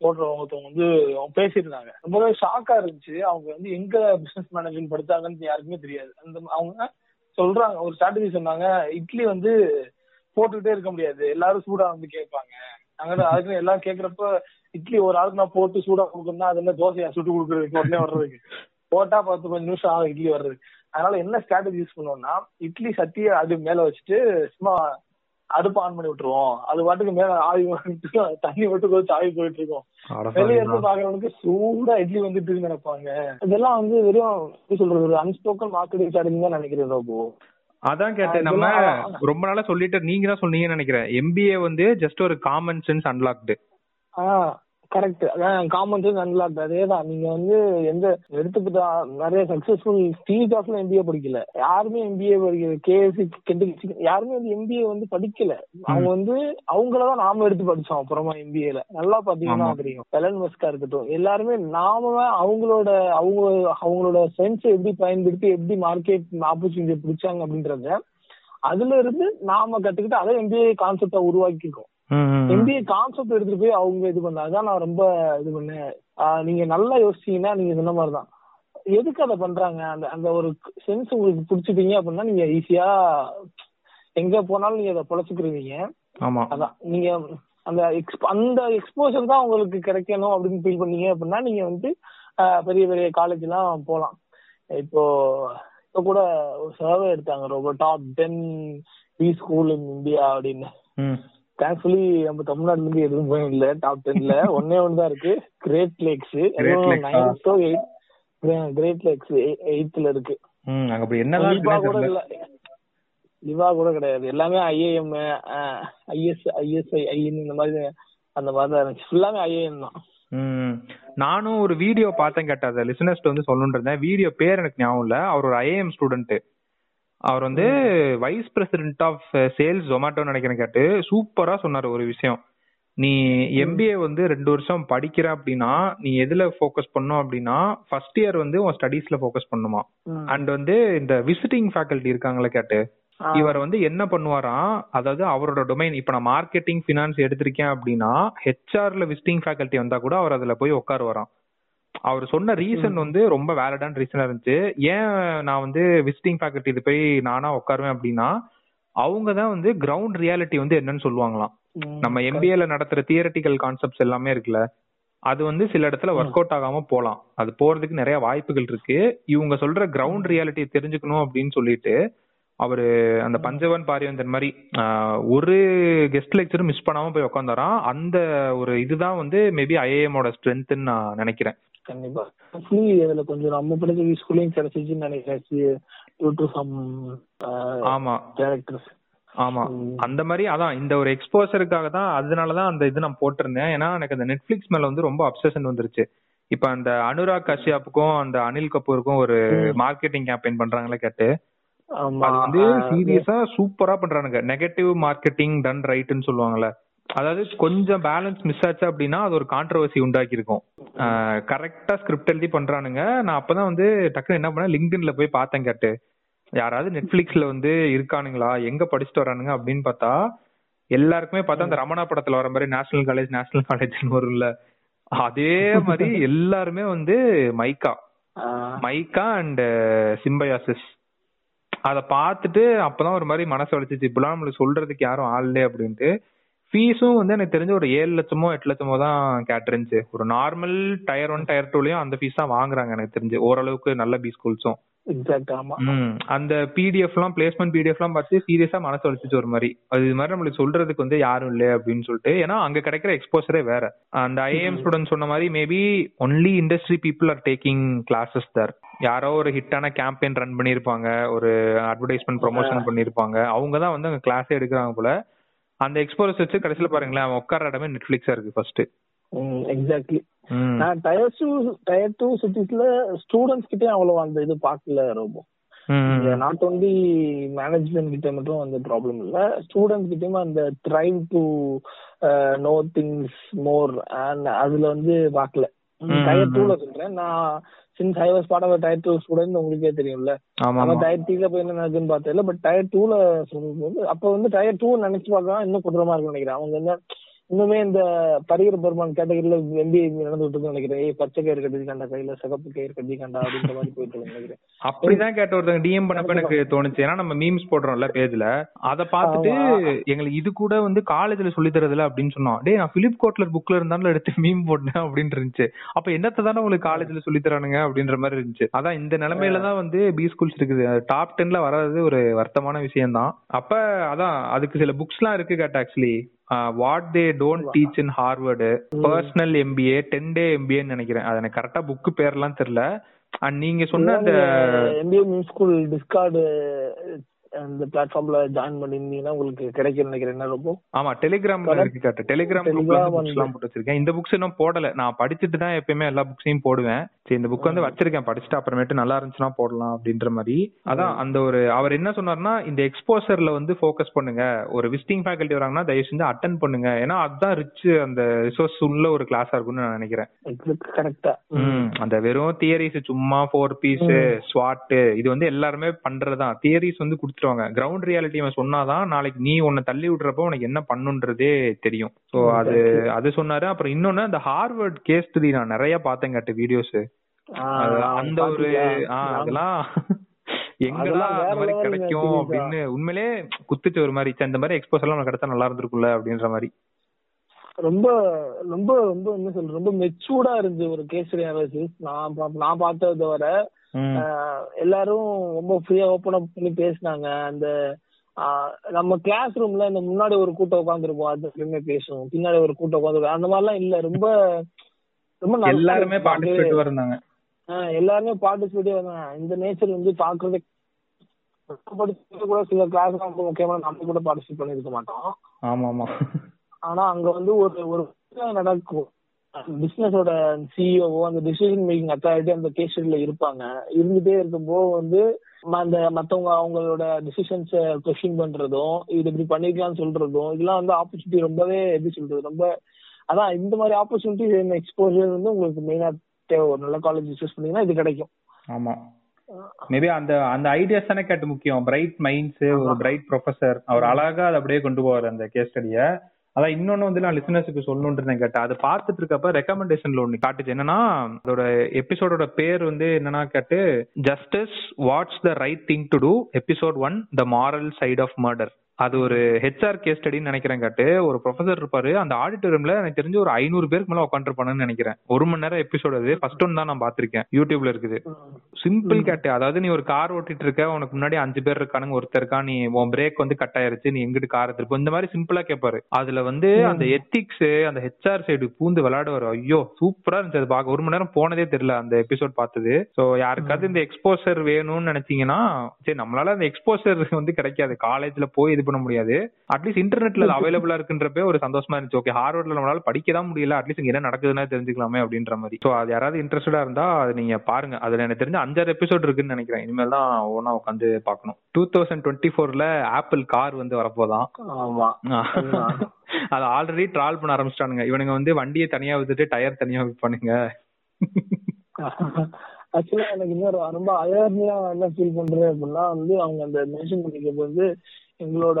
போடுறவங்க ஒருத்தவங்க வந்து அவங்க பேசியிருந்தாங்க. ரொம்பவே ஷாக்கா இருந்துச்சு. அவங்க வந்து எங்க பிசினஸ் மேனேஜ்மெண்ட் படுத்தாங்கன்னு யாருக்குமே தெரியாது. அந்த அவங்க சொல்றாங்க ஒரு ஸ்ட்ராட்டஜி சொன்னாங்க இட்லி வந்து போட்டுக்கிட்டே இருக்க முடியாது. எல்லாரும் சூடா வந்து கேட்பாங்க. அங்க அதுக்கு எல்லாம் கேக்குறப்ப இட்லி ஒரு ஆளுக்கு நான் போட்டு சூடா கொடுக்கணும்னா அது என்ன தோசையா? சுட்டு கொடுக்குறதுக்கு உடனே வர்றதுக்கு. போட்டா பத்து கொஞ்சம் நிமிஷம் ஆகும் இட்லி வர்றது அதனால என்ன ஸ்ட்ராட்டஜி யூஸ் பண்ணுவோம்னா இட்லி சட்டியை அது மேல வச்சுட்டு சும்மா அடுப்பு ஆன் பண்ணி விட்டுருவோம். அது பாட்டுக்கு மேல ஆவி தண்ணி மட்டும் கொஞ்சம் ஆவி போயிட்டு இருக்கும். வெளியே இருந்து பாக்குறவனுக்கு சூடா இட்லி வந்துட்டு நினைப்பாங்க. இதெல்லாம் வந்து வெறும் எப்படி சொல்றது ஒரு அன்ஸ்போக்கன் மார்க்கெட்டிங் ஸ்ட்ராட்டஜி தான் நினைக்கிறேன் ரோபோ அதான் கேட்டேன் நம்ம ரொம்ப நாளா சொல்லிட்டு நீங்க தான் சொன்னீங்கன்னு நினைக்கிறேன். எம்பிஏ வந்து ஜஸ்ட் ஒரு காமன் சென்ஸ் அன்லாக்டு கரெக்ட் அதான் காமன் சென்ஸ் அன்லாக் அதே தான் நீங்க வந்து எந்த எடுத்துக்கிட்டா நிறைய சக்சஸ்ஃபுல் ஸ்டீவ் ஜாப்ஸ்ல எம்பிஏ படிக்கல. யாருமே எம்பிஏ படிக்கல. கேஎஸ்சி கெட்டு யாருமே வந்து எம்பிஏ வந்து படிக்கல. அவங்க வந்து அவங்களதான் நாம எடுத்து படிச்சோம் அப்புறமா எம்பிஏல நல்லா பாத்தீங்கன்னா தெரியும். எலன் மஸ்கா இருக்கட்டும். எல்லாருமே நாம அவங்களோட அவங்க அவங்களோட சென்ஸ் எப்படி பயன்படுத்தி எப்படி மார்க்கெட் ஆப்பர்ச்சுனிட்டி பிடிச்சாங்க அப்படின்றத அதுல இருந்து நாம கத்துக்கிட்டு அதை எம்பிஏ கான்செப்டா உருவாக்கிருக்கோம் எம்பிஏ கான்செப்ட் எடுத்துட்டு போய் அவங்க இது பண்ணாங்க நான் ரொம்ப இது பண்ணேன். நீங்க நல்லா யோசிச்சீங்கன்னா நீங்க சொன்ன மாதிரிதான். எதுக்கு அதை பண்றாங்க? அந்த அந்த ஒரு சென்ஸ் உங்களுக்கு பிடிச்சிட்டீங்க அப்படின்னா நீங்க ஈஸியா எங்க போனாலும் நீங்க அதை பொழைச்சுக்கிருவீங்க. அதான். நீங்க அந்த அந்த எக்ஸ்போசர் தான் உங்களுக்கு கிடைக்கணும் அப்படின்னு ஃபீல் பண்ணீங்க அப்படின்னா நீங்க வந்து பெரிய பெரிய காலேஜ் எல்லாம் போலாம். இப்போ இப்ப கூட ஒரு சர்வே எடுத்தாங்க. ரொம்ப top ten B school in India அப்படின்னு. தேங்க்ஃபுல்லி நம்ம தமிழ்நாட்டுல இருந்து எதுவும் போய் இல்ல. டாப் டென்ல ஒன்னே ஒன்னு தான் இருக்கு. கிரேட் லேக்ஸ் நைன்த்தோ எயிட் கிரேட் லேக்ஸ் எயித்துல இருக்கு. லிவா கூட இல்ல. லிவா கூட கிடையாது. எல்லாமே ஐஏஎம் ஐஎஸ் ஐஎஸ்ஐ ஐன்னு இந்த மாதிரி அந்த மாதிரி தான் இருந்துச்சு. ஃபுல்லாமே ஐஏஎம் தான். நானும் ஒரு வீடியோ பார்த்தேன் கேட்டா லிசனர்ஸ்ட் வந்து சொல்லணும்னு இருந்தேன். வீடியோ பேர் எனக்கு ஞாபகம் இல்ல. அவர் ஒரு ஐஏஎம் ஸ்டூடெண்ட் அவர் வந்து vice president of sales Zomato நினைக்கிறேன் கேட்டு சூப்பரா சொன்னாரு ஒரு விஷயம். நீ எம்பிஏ வந்து ரெண்டு வருஷம் படிக்கிற அப்படின்னா நீ எதுல ஃபோக்கஸ் பண்ணும் அப்படின்னா ஃபர்ஸ்ட் இயர் வந்து உன் ஸ்டடீஸ்ல ஃபோக்கஸ் பண்ணுமா? அண்ட் வந்து இந்த விசிட்டிங் ஃபேக்கல்ட்டி இருக்காங்களே கேட்டு இவர் வந்து என்ன பண்ணுவாராம் அதாவது அவரோட டொமைன் இப்ப நான் மார்க்கெட்டிங் பினான்ஸ் எடுத்திருக்கேன் அப்படின்னா ஹெச்ஆர்ல விசிட்டிங் ஃபேக்கல்ட்டி வந்தா கூட அவர் அதுல போய் உட்காருவாராம். அவர் சொன்ன ரீசன் வந்து ரொம்ப வேலிடான ரீசனா இருந்துச்சு. ஏன் நான் வந்து விசிட்டிங் ஃபேக்கல்ட்டி இது போய் நானா உட்காருவேன் அப்படின்னா அவங்க தான் வந்து கிரவுண்ட் ரியாலிட்டி வந்து என்னன்னு சொல்லுவாங்களாம். நம்ம எம்பிஏல நடத்துற தியரட்டிக்கல் கான்செப்ட்ஸ் எல்லாமே இருக்குல்ல அது வந்து சில இடத்துல ஒர்க் அவுட் ஆகாம போலாம். அது போறதுக்கு நிறைய வாய்ப்புகள் இருக்கு. இவங்க சொல்ற கிரவுண்ட் ரியாலிட்டி தெரிஞ்சுக்கணும் அப்படின்னு சொல்லிட்டு அவரு அந்த பஞ்சவன் பாரியந்தன் மாதிரி ஒரு கெஸ்ட் லெக்சரும் மிஸ் பண்ணாம போய் உட்காந்தாராம் அந்த ஒரு இதுதான் வந்து மேபி ஐஏஎமோட ஸ்ட்ரென்த்னு நான் நினைக்கிறேன். கண்டிப்பா. அதுல கொஞ்சம் நம்ம படிச்ச ஸ்கூலையும் கிடைச்சிச்சுன்னு நினைக்கிறேன். ஆமா. கேரக்டர்ஸ் ஆமா. அந்த மாதிரி அதான் இந்த ஒரு எக்ஸ்போசருக்காக தான் அதனாலதான் அந்த இது நான் போட்டிருந்தேன். ஏன்னா எனக்கு அந்த நெட்ஃபிளிக்ஸ் மேல வந்து ரொம்ப அப்சஷன் வந்துருச்சு. இப்ப அந்த அனுராக் கஷ்யப்புக்கும் அந்த அனில் கபூருக்கும் ஒரு மார்க்கெட்டிங் கேம்பெயின் பண்றாங்களே கேட்டு. அது வந்து சீரியஸா சூப்பரா பண்றானுங்க. நெகட்டிவ் மார்க்கெட்டிங் டன் ரைட்னு சொல்லுவாங்கல்ல. அதாவது கொஞ்சம் பேலன்ஸ் மிஸ் ஆச்சு அப்படின்னா அது ஒரு கான்ட்ரவர்சி உண்டாக்கி இருக்கும் கரெக்டா ஸ்கிரிப்ட் எழுதி பண்றானுங்க. நான் அப்பதான் வந்து டக்குனு என்ன பண்ணேன்? லிங்க்டின்ல போய் பார்த்தேன் கேட்டு. யாராவது நெட்ஃபிளிக்ஸ்ல வந்து இருக்கானுங்களா? எங்க படிச்சுட்டு வரானுங்க அப்படின்னு பார்த்தா எல்லாருக்குமே பார்த்தா அந்த ரமணா படத்துல வர மாதிரி நேஷனல் காலேஜ் நேஷனல் காலேஜ்னு வரும்ல அதே மாதிரி எல்லாருமே வந்து மைக்கா. மைக்கா அண்ட் சிம்பயாசிஸ். அத பார்த்துட்டு அப்பதான் ஒரு மாதிரி மனசு வலிச்சிச்சு. இப்பெல்லாம் நம்மளுக்கு சொல்றதுக்கு யாரும் ஆள் இல்லையே அப்படின்ட்டு. ஃபீஸும் வந்து எனக்கு தெரிஞ்ச ஒரு ஏழு லட்சமோ எட்டு லட்சமோ தான் கேட்டிருந்துச்சு ஒரு நார்மல் டயர் ஒன் டயர் டூலயும் அந்த ஃபீஸ் தான் வாங்குறாங்க எனக்கு தெரிஞ்சு. ஓரளவுக்கு நல்ல பி ஸ்கூல்ஸும் அந்த பிடிஎஃப் எல்லாம் பிளேஸ்மெண்ட் பிடிஎஃப் எல்லாம் பார்த்து சீரியஸா மனசு வலிச்சிச்சு ஒரு மாதிரி. அது இது மாதிரி நம்மளுக்கு சொல்றதுக்கு வந்து யாரும் இல்லை அப்படின்னு சொல்லிட்டு. ஏன்னா அங்க கிடைக்கிற எக்ஸ்போசரே வேற. அந்த ஐஏஎம் ஸ்டூடெண்ட் சொன்ன மாதிரி maybe only industry people are taking classes there யாரோ ஒரு ஹிட்டான கேம்பெயின் ரன் பண்ணிருப்பாங்க ஒரு அட்வர்டைஸ்மெண்ட் ப்ரொமோஷன் பண்ணிருப்பாங்க அவங்க தான் வந்து அங்க கிளாஸே எடுக்கிறாங்க போல. அந்த எக்ஸ்போரஸ் வச்சு கடைசியில பாருங்களேன் உட்கார இடமே நெட்ஃபிளிக்ஸா இருக்கு ஃபர்ஸ்ட் எக்ஸாக்ட்லி நான் டயர் டூ டயர் டூ சிட்டிஸ்ல ஸ்டூடெண்ட்ஸ் கிட்டே அவ்வளவு அந்த இது பார்க்கல ரொம்ப. நாட் ஓன்லி மேனேஜ்மெண்ட் கிட்ட மட்டும் அந்த ப்ராப்ளம் இல்ல. ஸ்டூடெண்ட்ஸ் கிட்டயும் அந்த drive to know things more and அதுல வந்து பார்க்கல. டயர் டூல சொல்றேன். நான் since I was part of tier two student உங்களுக்கே தெரியும்ல. நம்ம டயர் த்ரீல போய் என்ன நடக்குன்னு பார்த்ததில்ல பட் டயர் டூல சொல்லும்போது அப்ப வந்து டயர் டூ நினைச்சு பார்க்கலாம் இன்னும் குற்றமா இருக்கும்னு நினைக்கிறேன். அவங்க என்ன இன்னுமே இந்த பரிகர பெருமான் கேட்டகரியில எம்பிஏ நடந்துட்டு நினைக்கிறேன். ஏய் பச்சை கயிறு கட்டி கண்டா கையில சிகப்பு கயிறு கட்டி கண்டா அப்படின்ற மாதிரி போயிட்டு இருக்கு நினைக்கிறேன். அப்படிதான் கேட்ட ஒருத்தங்க டிஎம் பண்ணப்ப எனக்கு தோணுச்சு. ஏன்னா நம்ம மீம்ஸ் போடுறோம்ல பேஜ்ல அத பாத்துட்டு எங்களுக்கு இது கூட வந்து காலேஜ்ல சொல்லி தரதுல அப்படின்னு சொன்னோம். டேய் நான் பிலிப் கோட்லர் புக்ல இருந்தாலும் எடுத்து மீம் போட்டேன் அப்படின்னு இருந்துச்சு. அப்ப என்னத்த தானே உங்களுக்கு காலேஜ்ல சொல்லி தரானுங்க அப்படின்ற மாதிரி இருந்துச்சு. அதான் இந்த நிலைமையில தான் வந்து பி ஸ்கூல்ஸ் இருக்குது. டாப் டென்ல வராது ஒரு வருத்தமான விஷயம் தான் அப்ப அதான் அதுக்கு சில புக்ஸ் எல்லாம் இருக்கு Kate actually what they don't teach in Harvard personal MBA ten day எம்பிஏன்னு நினைக்கிறேன். அது எனக்கு கரெக்டா புக் பேர்லாம் தெரியல. அண்ட் நீங்க சொன்ன அந்த எம்பிஏ ஸ்கூல் டிஸ்கார்டு அந்த பிளாட்ஃபார்ம்ல ஜாயின் பண்ணிருந்தீங்கன்னா உங்களுக்கு கிடைக்கும் நினைக்கிறேன். ரொம்ப ஆமா டெலிகிராம்ல இருக்கு கேட்ட டெலிகிராம் எல்லாம் போட்டு வச்சிருக்கேன் இந்த புக்ஸ் இன்னும் போடல. நான் படிச்சுட்டு தான் எப்பயுமே எல்லா புக்ஸையும் போடுவேன். சரி இந்த புக் வந்து வச்சிருக்கேன். படிச்சுட்டு அப்புறமேட்டு நல்லா இருந்துச்சுன்னா போடலாம் அப்படின்ற மாதிரி. அதான் அந்த ஒரு அவர் என்ன சொன்னார்னா இந்த எக்ஸ்போசர்ல வந்து ஃபோக்கஸ் பண்ணுங்க. ஒரு விசிட்டிங் ஃபேக்கல்ட்டி வராங்கன்னா தயவு செஞ்சு அட்டன் பண்ணுங்க. ஏன்னா அதுதான் ரிச் அந்த ரிசோர்ஸ் உள்ள ஒரு கிளாஸா இருக்கும்னு நான் நினைக்கிறேன். கரெக்டா அந்த வெறும் தியரிஸ் சும்மா ஃபோர் பீஸ் ஸ்வாட் இது வந்து எல்லாருமே பண்றதுதான். தியரிஸ் வந்து கொடுத்துருவாங்க கிரவுண்ட் ரியாலிட்டி அவன் சொன்னாதான் நாளைக்கு நீ உன்னை தள்ளி விடுறப்போ உனக்கு என்ன பண்ணுன்றதே தெரியும். சோ அது அது சொன்னாரு. அப்புறம் இன்னொன்னு அந்த ஹார்வர்ட் கேஸ் ஸ்டடி நான் நிறைய பார்த்தேன் கேட்டு வீடியோஸ் அந்த ஒரு அதெல்லாம் எங்கடா அந்த மாதிரி கிடைக்கும் அப்படின்னு உண்மையிலே குத்துச்சு ஒரு மாதிரி. இந்த மாதிரி எக்ஸ்போஸ் எல்லாம் கிடைச்சா நல்லா இருந்திருக்கும்ல அப்படின்ற மாதிரி. ரொம்ப ரொம்ப ரொம்ப என்ன சொல்ற ரொம்ப மெச்சூர்டா இருந்துச்சு ஒரு கேஸ் அனாலிசிஸ் நான் நான் பார்த்ததை வர எல்லாரும் ரொம்ப ஃப்ரீயா ஓப்பன் அப் பண்ணி பேசினாங்க. அந்த நம்ம கிளாஸ் ரூம்ல இந்த முன்னாடி ஒரு கூட்டம் உட்காந்துருப்போம் அது எப்பயுமே பேசுவோம். பின்னாடி ஒரு கூட்டம் உட்காந்துருப்போம் அந்த மாதிரிலாம் இல்ல. ரொம்ப ரொம்ப எல்லாருமே பார்ட்டிசிபேட் வந்தாங்க எல்லாருமே பார்ட்டிசிபேட்டே வந்தாங்க இந்த நேச்சர் வந்து பாக்குறதே கூட சில கிளாஸ் ரொம்ப முக்கியமான நம்ம கூட பார்ட்டிசிபேட் பண்ணிருக்க மாட்டோம். ஆமா ஆமா ஆனா அங்க வந்து ஒரு ஒரு நடக்கும் பிசினஸோட சிஇஓ அந்த டிசிஷன் மேக்கிங் அத்தாரிட்டி அந்த கேஸ்ல இருப்பாங்க. இருந்துட்டே இருக்கும்போது வந்து அந்த மத்தவங்க அவங்களோட டிசிஷன்ஸ் கொஸ்டின் பண்றதும் இது இப்படி பண்ணிக்கலாம்னு சொல்றதும் இதெல்லாம் வந்து ஆப்பர்ச்சுனிட்டி ரொம்பவே எப்படி சொல்றது ரொம்ப அதான் இந்த மாதிரி ஆப்பர்ச்சுனிட்டி எக்ஸ்போஜர் வந்து உங்களுக்கு மெயினா தேவை. ஒரு நல்ல காலேஜ் சூஸ் பண்ணீங்கன்னா இது கிடைக்கும். ஆமா. மேபி அந்த அந்த ஐடியாஸ் தானே கேட்டு முக்கியம். பிரைட் மைண்ட்ஸ் ஒரு பிரைட் ப்ரொஃபசர் அவர் அழகா அதை அப்படியே கொண்டு போவார் அந்த கேஸ் ஸ்டடிய அதான் இன்னொன்னு வந்து நான் லிசனர்ஸுக்கு சொல்லணும்னு கேட்டேன் அதை பார்த்துட்டு இருக்கப்ப ரெக்கமெண்டேஷன்ல ஒண்ணு காட்டுச்சு. என்னன்னா அதோட எபிசோடோட பேர் வந்து என்னன்னா Kate justice what's the right thing to do episode one the moral side of murder அது ஒரு ஹெச்ஆர் கேஸ் ஸ்டடின்னு நினைக்கிறேன் காட்டு. ஒரு ப்ரொஃபசர் இருப்பாரு. அந்த ஆடிட்டோரியம்ல எனக்கு தெரிஞ்சு ஒரு ஐநூறு பேருக்கு மேல உட்காந்துருப்பானு நினைக்கிறேன். ஒரு மணி நேரம் எபிசோட் அது. ஃபர்ஸ்ட் ஒன் தான் நான் பாத்திருக்கேன் யூடியூப்ல இருக்குது. சிம்பிள் கேட்டு. அதாவது நீ ஒரு கார் ஓட்டிட்டு இருக்க. உனக்கு முன்னாடி அஞ்சு பேர் இருக்கானுங்க. ஒருத்தர் இருக்கா நீ உன் பிரேக் வந்து கட் ஆயிருச்சு. நீ எங்கிட்டு கார் திருப்ப இந்த மாதிரி சிம்பிளா கேட்பாரு அதுல வந்து அந்த எத்திக்ஸ் அந்த ஹெச்ஆர் சைடு பூந்து விளையாடுவாரு. ஐயோ சூப்பரா இருந்துச்சு. அது பார்க்க. ஒரு மணி நேரம் போனதே தெரியல அந்த எபிசோட் பார்த்தது. சோ யாருக்காவது இந்த எக்ஸ்போசர் வேணும்னு நினைச்சீங்கன்னா சரி நம்மளால அந்த எக்ஸ்போசர் வந்து கிடைக்காது. காலேஜ்ல போய் இது பண்ண முடியாது. அட்லீஸ்ட் இன்டர்நெட்ல அவைலபிளா இருக்குன்றப்பே ஒரு சந்தோஷமா இருந்துச்சு. ஓகே ஹார்வர்ட்ல நம்மளால படிக்க தான் முடியல அட்லீஸ்ட் இங்க என்ன நடக்குதுன்னா தெரிஞ்சுக்கலாமே அப்படின்ற மாதிரி. சோ அது யாராவது இன்ட்ரெஸ்டடா இருந்தா அது நீங்க பாருங்க. அதுல எனக்கு தெரிஞ்ச அஞ்சாறு எபிசோட் இருக்குன்னு நினைக்கிறேன். இனிமேல் தான் ஒன்னா உட்காந்து பாக்கணும் டூ தௌசண்ட் டுவெண்ட்டி ஃபோர்ல ஆப்பிள் கார் வந்து வரப்போதான். அது ஆல்ரெடி ட்ரால் பண்ண ஆரம்பிச்சிட்டானுங்க. இவனுங்க வந்து வண்டியை தனியா வித்துட்டு டயர் தனியா விற்பானுங்க ஆக்சுவலா எனக்கு இன்னொரு ரொம்ப அயர்னியா என்ன ஃபீல் பண்றேன் அப்படின்னா வந்து அவங்க அந்த மென்ஷன் பண்ணிக்க வந்து எங்களோட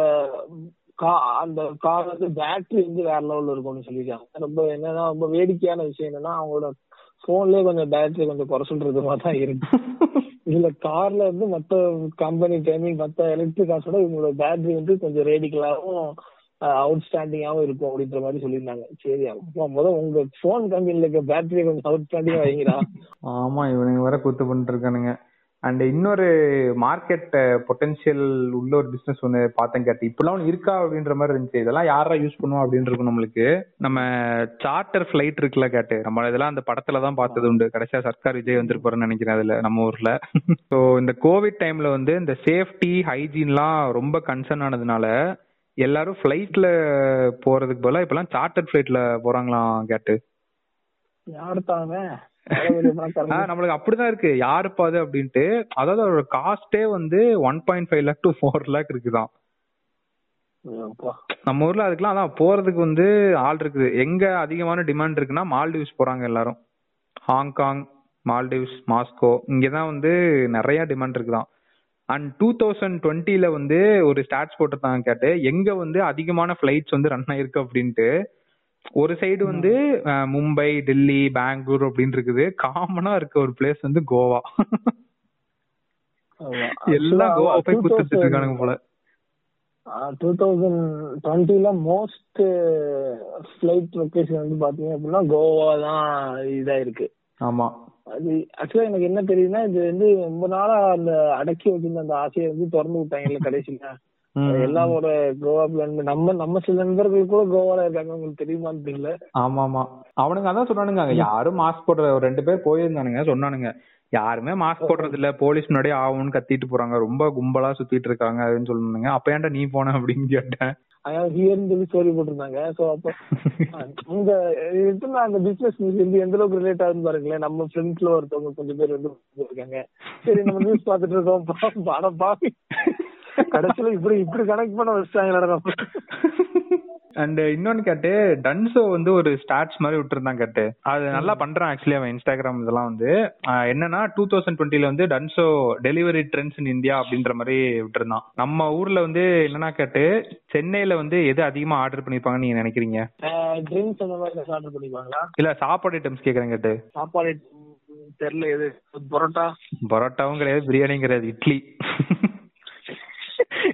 கா அந்த கார் வந்து பேட்டரி வந்து வேற லெவல்ல இருக்கும்னு சொல்லியிருக்காங்க. ரொம்ப என்னன்னா ரொம்ப வேடிக்கையான விஷயம் என்னன்னா அவங்களோட போன்லயே கொஞ்சம் பேட்டரி கொஞ்சம் குறை சொல்றது மாதிரி தான் இருக்கு. இதுல கார்ல இருந்து மத்த கம்பெனி டைமிங் மத்த எலக்ட்ரிக் கார்ஸோட இவங்களோட பேட்டரி வந்து கொஞ்சம் ரேடிக்கலாவும் அவுட்ஸ்டாண்டிங்காவும் இருக்கும் அப்படின்ற மாதிரி சொல்லியிருந்தாங்க. சரி அப்பா முதல் உங்க போன் கம்பெனில இருக்க பேட்டரி கொஞ்சம் அவுட்ஸ்டாண்டிங்கா வைங்கடா. ஆமா இவனுங்க வேற கூத்து பண்ணிட்டு இருக்கானுங்க. அண்ட் இன்னொரு மார்க்கெட் பொட்டன்ஷியல் உள்ள ஒரு பிசினஸ் ஒன்று பார்த்தேன் கேட்டு இப்பெல்லாம் ஒன்று இருக்கா அப்படின்ற மாதிரி இருந்துச்சு. இதெல்லாம் யாரா யூஸ் பண்ணுவோம் அப்படின்னு இருக்கும் நம்மளுக்கு. நம்ம சார்ட்டர் ஃபிளைட் இருக்குல்ல கேட்டு. நம்ம இதெல்லாம் அந்த படத்துல தான் பார்த்தது உண்டு. கடைசியா சர்க்கார் விஜய் வந்திருப்பாருன்னு நினைக்கிறேன் அதுல நம்ம ஊர்ல. ஸோ இந்த கோவிட் டைம்ல வந்து இந்த சேஃப்டி ஹைஜீன்லாம் ரொம்ப கன்சர்ன் ஆனதுனால எல்லாரும் ஃபிளைட்ல போறதுக்கு பதிலா இப்பெல்லாம் சார்ட்டர் ஃபிளைட்ல போறாங்களாம் கேட்டு. யாருத்தாங்க நம்மளுக்கு அப்படிதான் இருக்கு. யாருப்பா அது அப்படின்ட்டு அதாவது அதோட காஸ்டே வந்து one point five lakh to four lakh இருக்குதான். நம்ம ஊர்ல அதுக்கெல்லாம் அதான் போறதுக்கு வந்து ஆள் இருக்குது. எங்க அதிகமான டிமாண்ட் இருக்குன்னா மால்டீவ்ஸ் போறாங்க எல்லாரும். ஹாங்காங் மால்டீவ்ஸ் மாஸ்கோ இங்கதான் வந்து நிறைய டிமாண்ட் இருக்குதான். அண்ட் டூ தௌசண்ட் டுவெண்ட்டில வந்து ஒரு ஸ்டாட்ஸ் போட்டிருந்தாங்க கேட்டு எங்க வந்து அதிகமான ஃபிளைட்ஸ் வந்து ரன் ஆயிருக்கு அப்படின்ட்டு ஒரு சைடு வந்து மும்பை டெல்லி பெங்களூர் அப்படின்னு இருக்குது. காமனா இருக்க ஒரு பிளேஸ் வந்து கோவா. எல்லாம் கோவா போய் குத்துட்டு இருக்கானுங்க போல. டூ தௌசண்ட் டுவெண்ட்டில மோஸ்ட் ஃபிளைட் லொகேஷன் வந்து பாத்தீங்க அப்படின்னா கோவா தான் இதா இருக்கு ஆமா. அது ஆக்சுவலா எனக்கு என்ன தெரியுதுன்னா இது வந்து ரொம்ப நாளா அந்த அடக்கி வச்சிருந்த அந்த ஆசையை வந்து திறந்து விட்டாங்கல்ல கடைசியில. எல்லாரோட கோவா பிளான் நம்ம நம்ம சில நண்பர்கள் கூட கோவால இருக்காங்க உங்களுக்கு தெரியுமான்னு தெரியல. ஆமா ஆமா அவனுங்க அதான் சொன்னானுங்க யாரும் மாஸ்க் போடுற ஒரு ரெண்டு பேர் போயிருந்தானுங்க சொன்னானுங்க. யாருமே மாஸ்க் போடுறது இல்ல போலீஸ் முன்னாடியே ஆகும்னு கத்திட்டு போறாங்க ரொம்ப கும்பலா சுத்திட்டு இருக்காங்க அப்படின்னு சொன்னானுங்க. அப்ப ஏன்டா நீ போன அப்படின்னு கேட்டேன். அதாவது ஹியர்னு சொல்லி ஸ்டோரி போட்டிருந்தாங்க. சோ அப்ப இந்த இது அந்த பிசினஸ் நியூஸ் எந்த அளவுக்கு ரிலேட் ஆகுதுன்னு பாருங்களேன். நம்ம ஃப்ரெண்ட்ஸ்ல ஒருத்தவங்க கொஞ்சம் பேர் வந்து இருக்காங்க சரி நம்ம நியூஸ் பாத்துட்டு இருக்கோம். பா- படம் பாவி கடைசியில இப்படி இப்படி கனெக்ட் பண்ண வச்சிட்டாங்களா அண்ட் இன்னொன்னு கேட்டு டன்சோ வந்து ஒரு ஸ்டாட்ஸ் மாதிரி விட்டுருந்தான் கேட்டு. அது நல்லா பண்றான் ஆக்சுவலி அவன் இன்ஸ்டாகிராம் இதெல்லாம் வந்து. என்னன்னா டூ தௌசண்ட் டுவெண்ட்டில வந்து Dunzo delivery trends in India அப்படின்ற மாதிரி விட்டுருந்தான். நம்ம ஊர்ல வந்து என்னன்னா கேட்டு சென்னையில வந்து எது அதிகமா ஆர்டர் பண்ணிருப்பாங்கன்னு நீங்க நினைக்கிறீங்க? ட்ரிங்க்ஸ் அந்த மாதிரி ஆர்டர் பண்ணிப்பாங்களா இல்ல சாப்பாடு ஐட்டம்ஸ் கேக்குறேன் கேட்டு. சாப்பாடு தெரியல எது பரோட்டா? பரோட்டாவும் கிடையாது பிரியாணியும் கிடையாது இட்லி.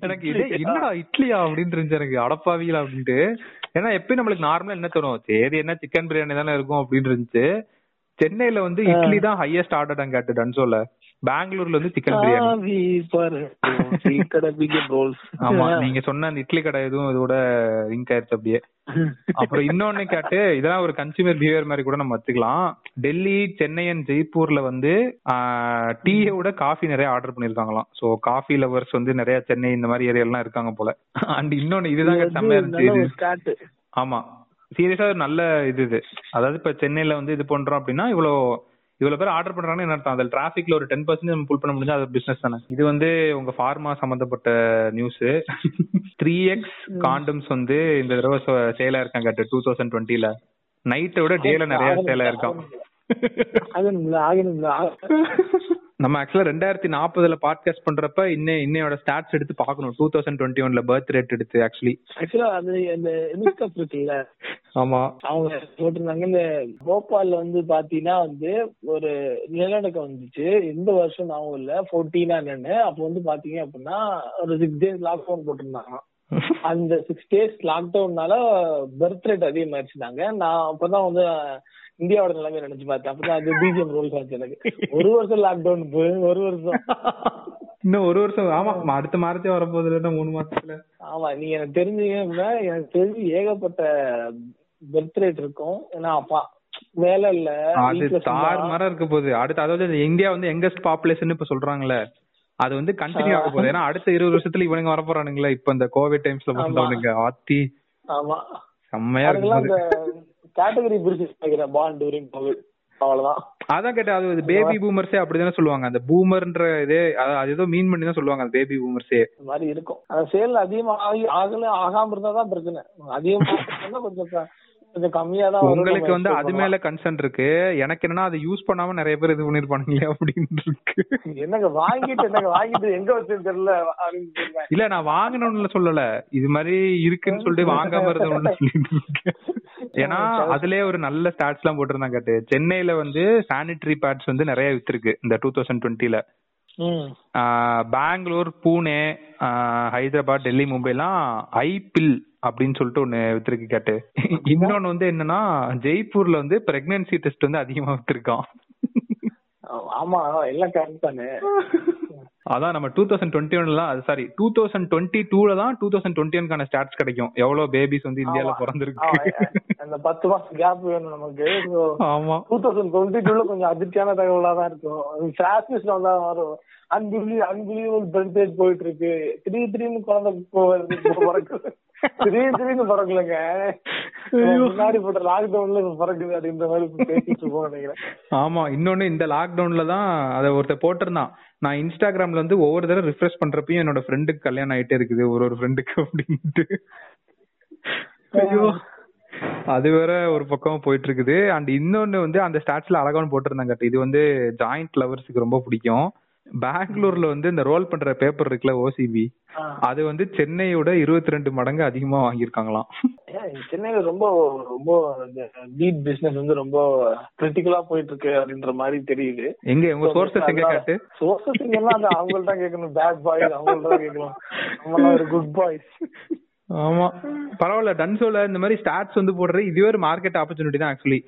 எனக்கு இது என்னடா இட்லியா அப்படின்னு இருந்துச்சு எனக்கு அடப்பாவிகளா அப்படின்ட்டு. ஏன்னா எப்பயும் நம்மளுக்கு நார்மலா என்ன தோணும்? சரி என்ன சிக்கன் பிரியாணி தானே இருக்கும் அப்படின்னு இருந்துச்சு. சென்னையில வந்து இட்லி தான் ஹையஸ்ட் ஆர்டர் கேட்டு டன்சோல. பெங்களூர்ல வந்து சிக்கன் பிரியாணி. ஆமா நீங்க சொன்ன அந்த இட்லி கடை எதுவும் இதோட லிங்க் ஆயிருச்சு அப்படியே. அப்புறம் இன்னொன்னு கேட்டு இதெல்லாம் ஒரு கன்சியூமர் பிஹேவியர் மாதிரி கூட நம்ம வச்சுக்கலாம் டெல்லி சென்னை அண்ட் ஜெய்ப்பூர்ல வந்து டீயை விட காஃபி நிறைய ஆர்டர் பண்ணிருக்காங்களாம் சோ காஃபி லவர்ஸ் வந்து நிறைய சென்னை இந்த மாதிரி ஏரியாலாம் இருக்காங்க போல. அண்ட் இன்னொன்னு இதுதாங்க செம்மையா இருந்துச்சு. ஆமா. சீரியஸா நல்ல இது இது. அதாவது இப்ப சென்னையில வந்து இது பண்றோம் அப்படின்னா இவ்வளோ இவ்வளவு பேர் ஆர்டர் பண்றாங்கன்னு என்ன அர்த்தம்? அதில் டிராபிக்ல ஒரு டென் பர்சன்ட் நம்ம புல் பண்ண முடிஞ்சா அது பிசினஸ் தானே? இது வந்து உங்க ஃபார்மா சம்பந்தப்பட்ட நியூஸ் த்ரீ எக்ஸ் காண்டம்ஸ் வந்து இந்த தடவை சேலா இருக்காங்க டூ தௌசண்ட் டுவெண்ட்டில நைட்டை விட டேல நிறைய சேலா இருக்கான் ஆகணும்ல ஆகணும்ல. நம்ம ஆக்சுவலா ரெண்டாயிரத்தி நாற்பதுல பாட்காஸ்ட் பண்றப்ப இன்னும் இன்னையோட ஸ்டாட்ஸ் எடுத்து பார்க்கணும். டூ தௌசண்ட் டுவெண்ட்டி ஒன்ல பர்த் ரேட் எடுத்து ஆக்சுவலி ஆக்சுவலா அது அந்த நியூஸ் இருக்குல்ல? ஆமா. அவங்க போட்டிருந்தாங்க. இந்த போபால்ல வந்து பாத்தீங்கன்னா வந்து ஒரு நிலநடுக்கம் வந்துச்சு. எந்த வருஷம் ஞாபகம் இல்ல. ஃபோர்டீனா என்னன்னு. அப்போ வந்து பாத்தீங்க அப்படின்னா ஒரு சிக்ஸ் டேஸ் லாக்டவுன் போட்டிருந்தாங்க. அந்த சிக்ஸ் டேஸ் லாக்டவுன்னால பர்த் ரேட் அதிகமாயிருச்சுனாங்க நான் அப்பதான் வந்து இந்தியாவோட நிலைமை நினைச்சு பார்த்தேன். அப்பதான் அது பிஜிஎம் ரோல் ஆச்சு எனக்கு. ஒரு வருஷம் லாக்டவுன் ஒரு வருஷம். இன்னும் ஒரு வருஷம். ஆமா அடுத்த மார்ச்சே வரப்போகுது இல்லைன்னா மூணு மாசத்துல ஆமா நீங்க எனக்கு தெரிஞ்சீங்க அப்படின்னா எனக்கு தெரிஞ்சு ஏகப்பட்ட பர்த் ரேட் இருக்கும். ஏன்னா அப்பா வேலை இல்ல அது தார் மரம் இருக்க போகுது. அடுத்து அதாவது இந்த இந்தியா வந்து யங்கஸ்ட் பாப்புலேஷன் இப்ப சொல்றாங்களே அது வந்து கண்டினியூ ஆக போகுது. ஏன்னா அடுத்த இருபது வருஷத்துல இவனுங்க வர போறானுங்களே இப்ப இந்த கோவிட் டைம்ஸ்ல பிறந்தவனுங்க. ஆத்தி. ஆமா. செம்மையா இருக்கு கேட்டகரி பிரிச்சு நினைக்கிறேன் பாண்ட் டூரிங் கோவிட் அவ்வளவுதான். அதான் கேட்டேன் அது பேபி பூமர்ஸே அப்படிதானே சொல்லுவாங்க. அந்த பூமர்ன்ற இதே அது ஏதோ மீன் பண்ணி தான் சொல்லுவாங்க அந்த பேபி பூமர்ஸே இந்த மாதிரி இருக்கும். அந்த சேல் அதிகமா ஆகி ஆகல ஆகாம இருந்தா தான் பிரச்சனை. அதிகமா இருந்தா கொஞ்சம் கொஞ்சம் கம்மியா தான். உங்களுக்கு வந்து அது மேல கன்சர்ன் இருக்கு. எனக்கு என்னன்னா அதை யூஸ் பண்ணாம நிறைய பேர் இது பண்ணிருப்பானுங்களே அப்படின்னு இருக்கு. என்னங்க வாங்கிட்டு என்னங்க வாங்கிட்டு எங்க சொல்றேன் இல்ல நான் வாங்கணும்னு சொல்லல. இது மாதிரி இருக்குன்னு சொல்லிட்டு வாங்காம இருந்தவன்னு சொல்லிட்டு இருக்கேன். ஏன்னா அதுலயே ஒரு நல்ல ஸ்டாட்ஸ் எல்லாம் போட்டிருந்தாங்க கேட்டு. சென்னையில வந்து சானிட்டரி பேட்ஸ் வந்து நிறைய வித்திருக்கு இந்த டூ தௌசண்ட் டுவெண்ட்டில பெங்களூர் பூனே ஹைதராபாத் டெல்லி மும்பைலாம் ஐ பில் அப்படின்னு சொல்லிட்டு ஒண்ணு வித்திருக்கு கேட்டு. இன்னொன்னு வந்து என்னன்னா ஜெய்ப்பூர்ல வந்து பிரெக்னன்சி டெஸ்ட் வந்து அதிகமா வித்திருக்கான். ஆமா எல்லாம் கரெக்ட் தானே. அதான் நம்ம டூ தௌசண்ட் டுவெண்ட்டி ஒன்ல அது சாரி டூ தௌசண்ட் டுவெண்ட்டி டூல தான் டூ தௌசண்ட் டுவெண்ட்டி ஒன்கான ஸ்டாட்ஸ் கிடைக்கும். எவ்வளவு பேபிஸ் வந்து இந்தியால. பிறந்திருக்கு. அந்த பத்து மாசம் கேப் வேணும் நமக்கு. ஆமா. டூ தௌசண்ட் டுவெண்ட்டி டூல கொஞ்சம் அதிர்ச்சியான தகவலா தான் இருக்கும். நியூஸ்ல வந்தா வரும். அன்பிலி அன்பிலியபிள் பெர்சன்டேஜ் போயிட்டு இருக்கு. திடீர் திடீர்னு குழந்தை போறது பிறக்குது. திடீர் திடீர்னு பிறக்கலங்க. முன்னாடி போட்ட லாக்டவுன்ல பிறக்குது அப்படின்ற மாதிரி பேசிட்டு இருக்கோம் நினைக்கிறேன். ஆமா இன்னொன்னு இந்த லாக்டவுன்ல தான் அத ஒருத்தர் போட்டிருந்தான். நான் இன்ஸ்டாகிராம்ல வந்து ஒவ்வொரு தடவை ரிஃப்ரெஷ் பண்றப்பயும் என்னோட ஃப்ரெண்டுக்கு கல்யாணம் ஆயிட்டே இருக்குது ஒரு ஒரு ஃப்ரெண்டுக்கு அப்படின்ட்டு. ஐயோ. அது வேற ஒரு பக்கம் போயிட்டு இருக்குது அண்ட் இன்னொன்னு வந்து அந்த ஸ்டாட்ஸ்ல அழகான போட்டிருந்தாங்க இது வந்து ஜாயிண்ட் லவர்ஸுக்கு ரொம்ப பிடிக்கும். பெங்களூர்ல வந்து இந்த ரோல் பண்ற பேப்பர் இருக்குல்ல ஓசிபி அது வந்து சென்னையோட இருபத்தி ரெண்டு மடங்கு அதிகமா வாங்கியிருக்காங்களாம். சென்னையில ரொம்ப ரொம்ப பீட் பிசினஸ் வந்து ரொம்ப கிரிட்டிக்கலா போயிட்டு இருக்கு அப்படின்ற மாதிரி தெரியுது. எங்க உங்க சோர்சஸ் எங்க காட்டு? சோர்சஸ் எல்லாம் அவங்கள்ட்ட கேட்கணும் பேட் பாய்ஸ் அவங்கள்ட்ட கேட்கணும். நம்மளாம் ஒரு குட் பாய்ஸ் ஆமா. பரவாயில்ல டன்சோல இந்த மாதிரி ஸ்டாட்ஸ் வந்து போடுறது இதுவே ஒரு மார்க்கெட் ஆப்பர்ச்சுனிட்டி தான் ஆக்சுவலி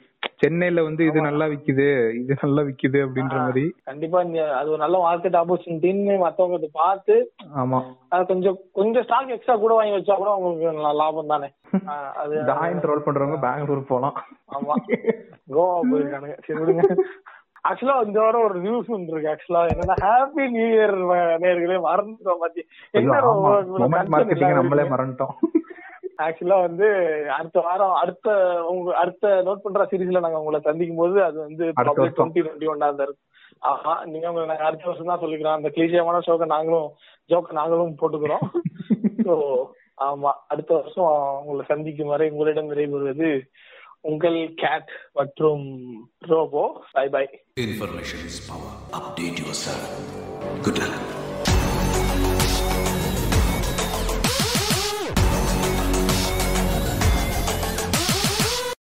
சென்னையில வந்து இது நல்லா விக்குது இது நல்லா விக்குது அப்படின்ற மாதிரி. கண்டிப்பா இந்த அது ஒரு நல்ல மார்க்கெட் ஆப்பர்ச்சுனிட்டின்னு மத்தவங்க பார்த்து ஆமா. அது கொஞ்சம் கொஞ்சம் ஸ்டாக் எக்ஸ்ட்ரா கூட வாங்கி வச்சா கூட உங்களுக்கு நல்ல லாபம் தானே. அது ஜாயிண்ட் ரோல் பண்றவங்க பெங்களூர் போலாம். ஆமா. கோவா போயிருக்கானுங்க. சரி விடுங்க. ஆக்சுவலா இந்த வாரம் ஒரு நியூஸ் ஒன்று இருக்கு ஆக்சுவலா என்னன்னா ஹாப்பி நியூ இயர் நேர்களே மறந்துட்டோம் பாத்தி மார்க்கெட்டிங் நம்மளே மறந்துட்டோம். ஆக்சுவலா வந்து அடுத்த வாரம் அடுத்த உங்க அடுத்த நோட் பண்ற சீரீஸ்ல நாங்க உங்களை சந்திக்கும் போது அது வந்து. டுவெண்ட்டி டுவெண்ட்டி ஒன்னா இருக்கு. ஆமா நீங்க உங்களை நாங்க அடுத்த வருஷம் தான் சொல்லிக்கிறோம். அந்த கிளீசியமான ஷோக்க நாங்களும் ஜோக்க நாங்களும் போட்டுக்கிறோம். ஸோ ஆமா அடுத்த வருஷம் உங்களை சந்திக்கும் வரை உங்களிடம் விரைவுறுவது உங்கள் கேட் மற்றும் Robo bye bye Information is power. Update yourself. Good luck.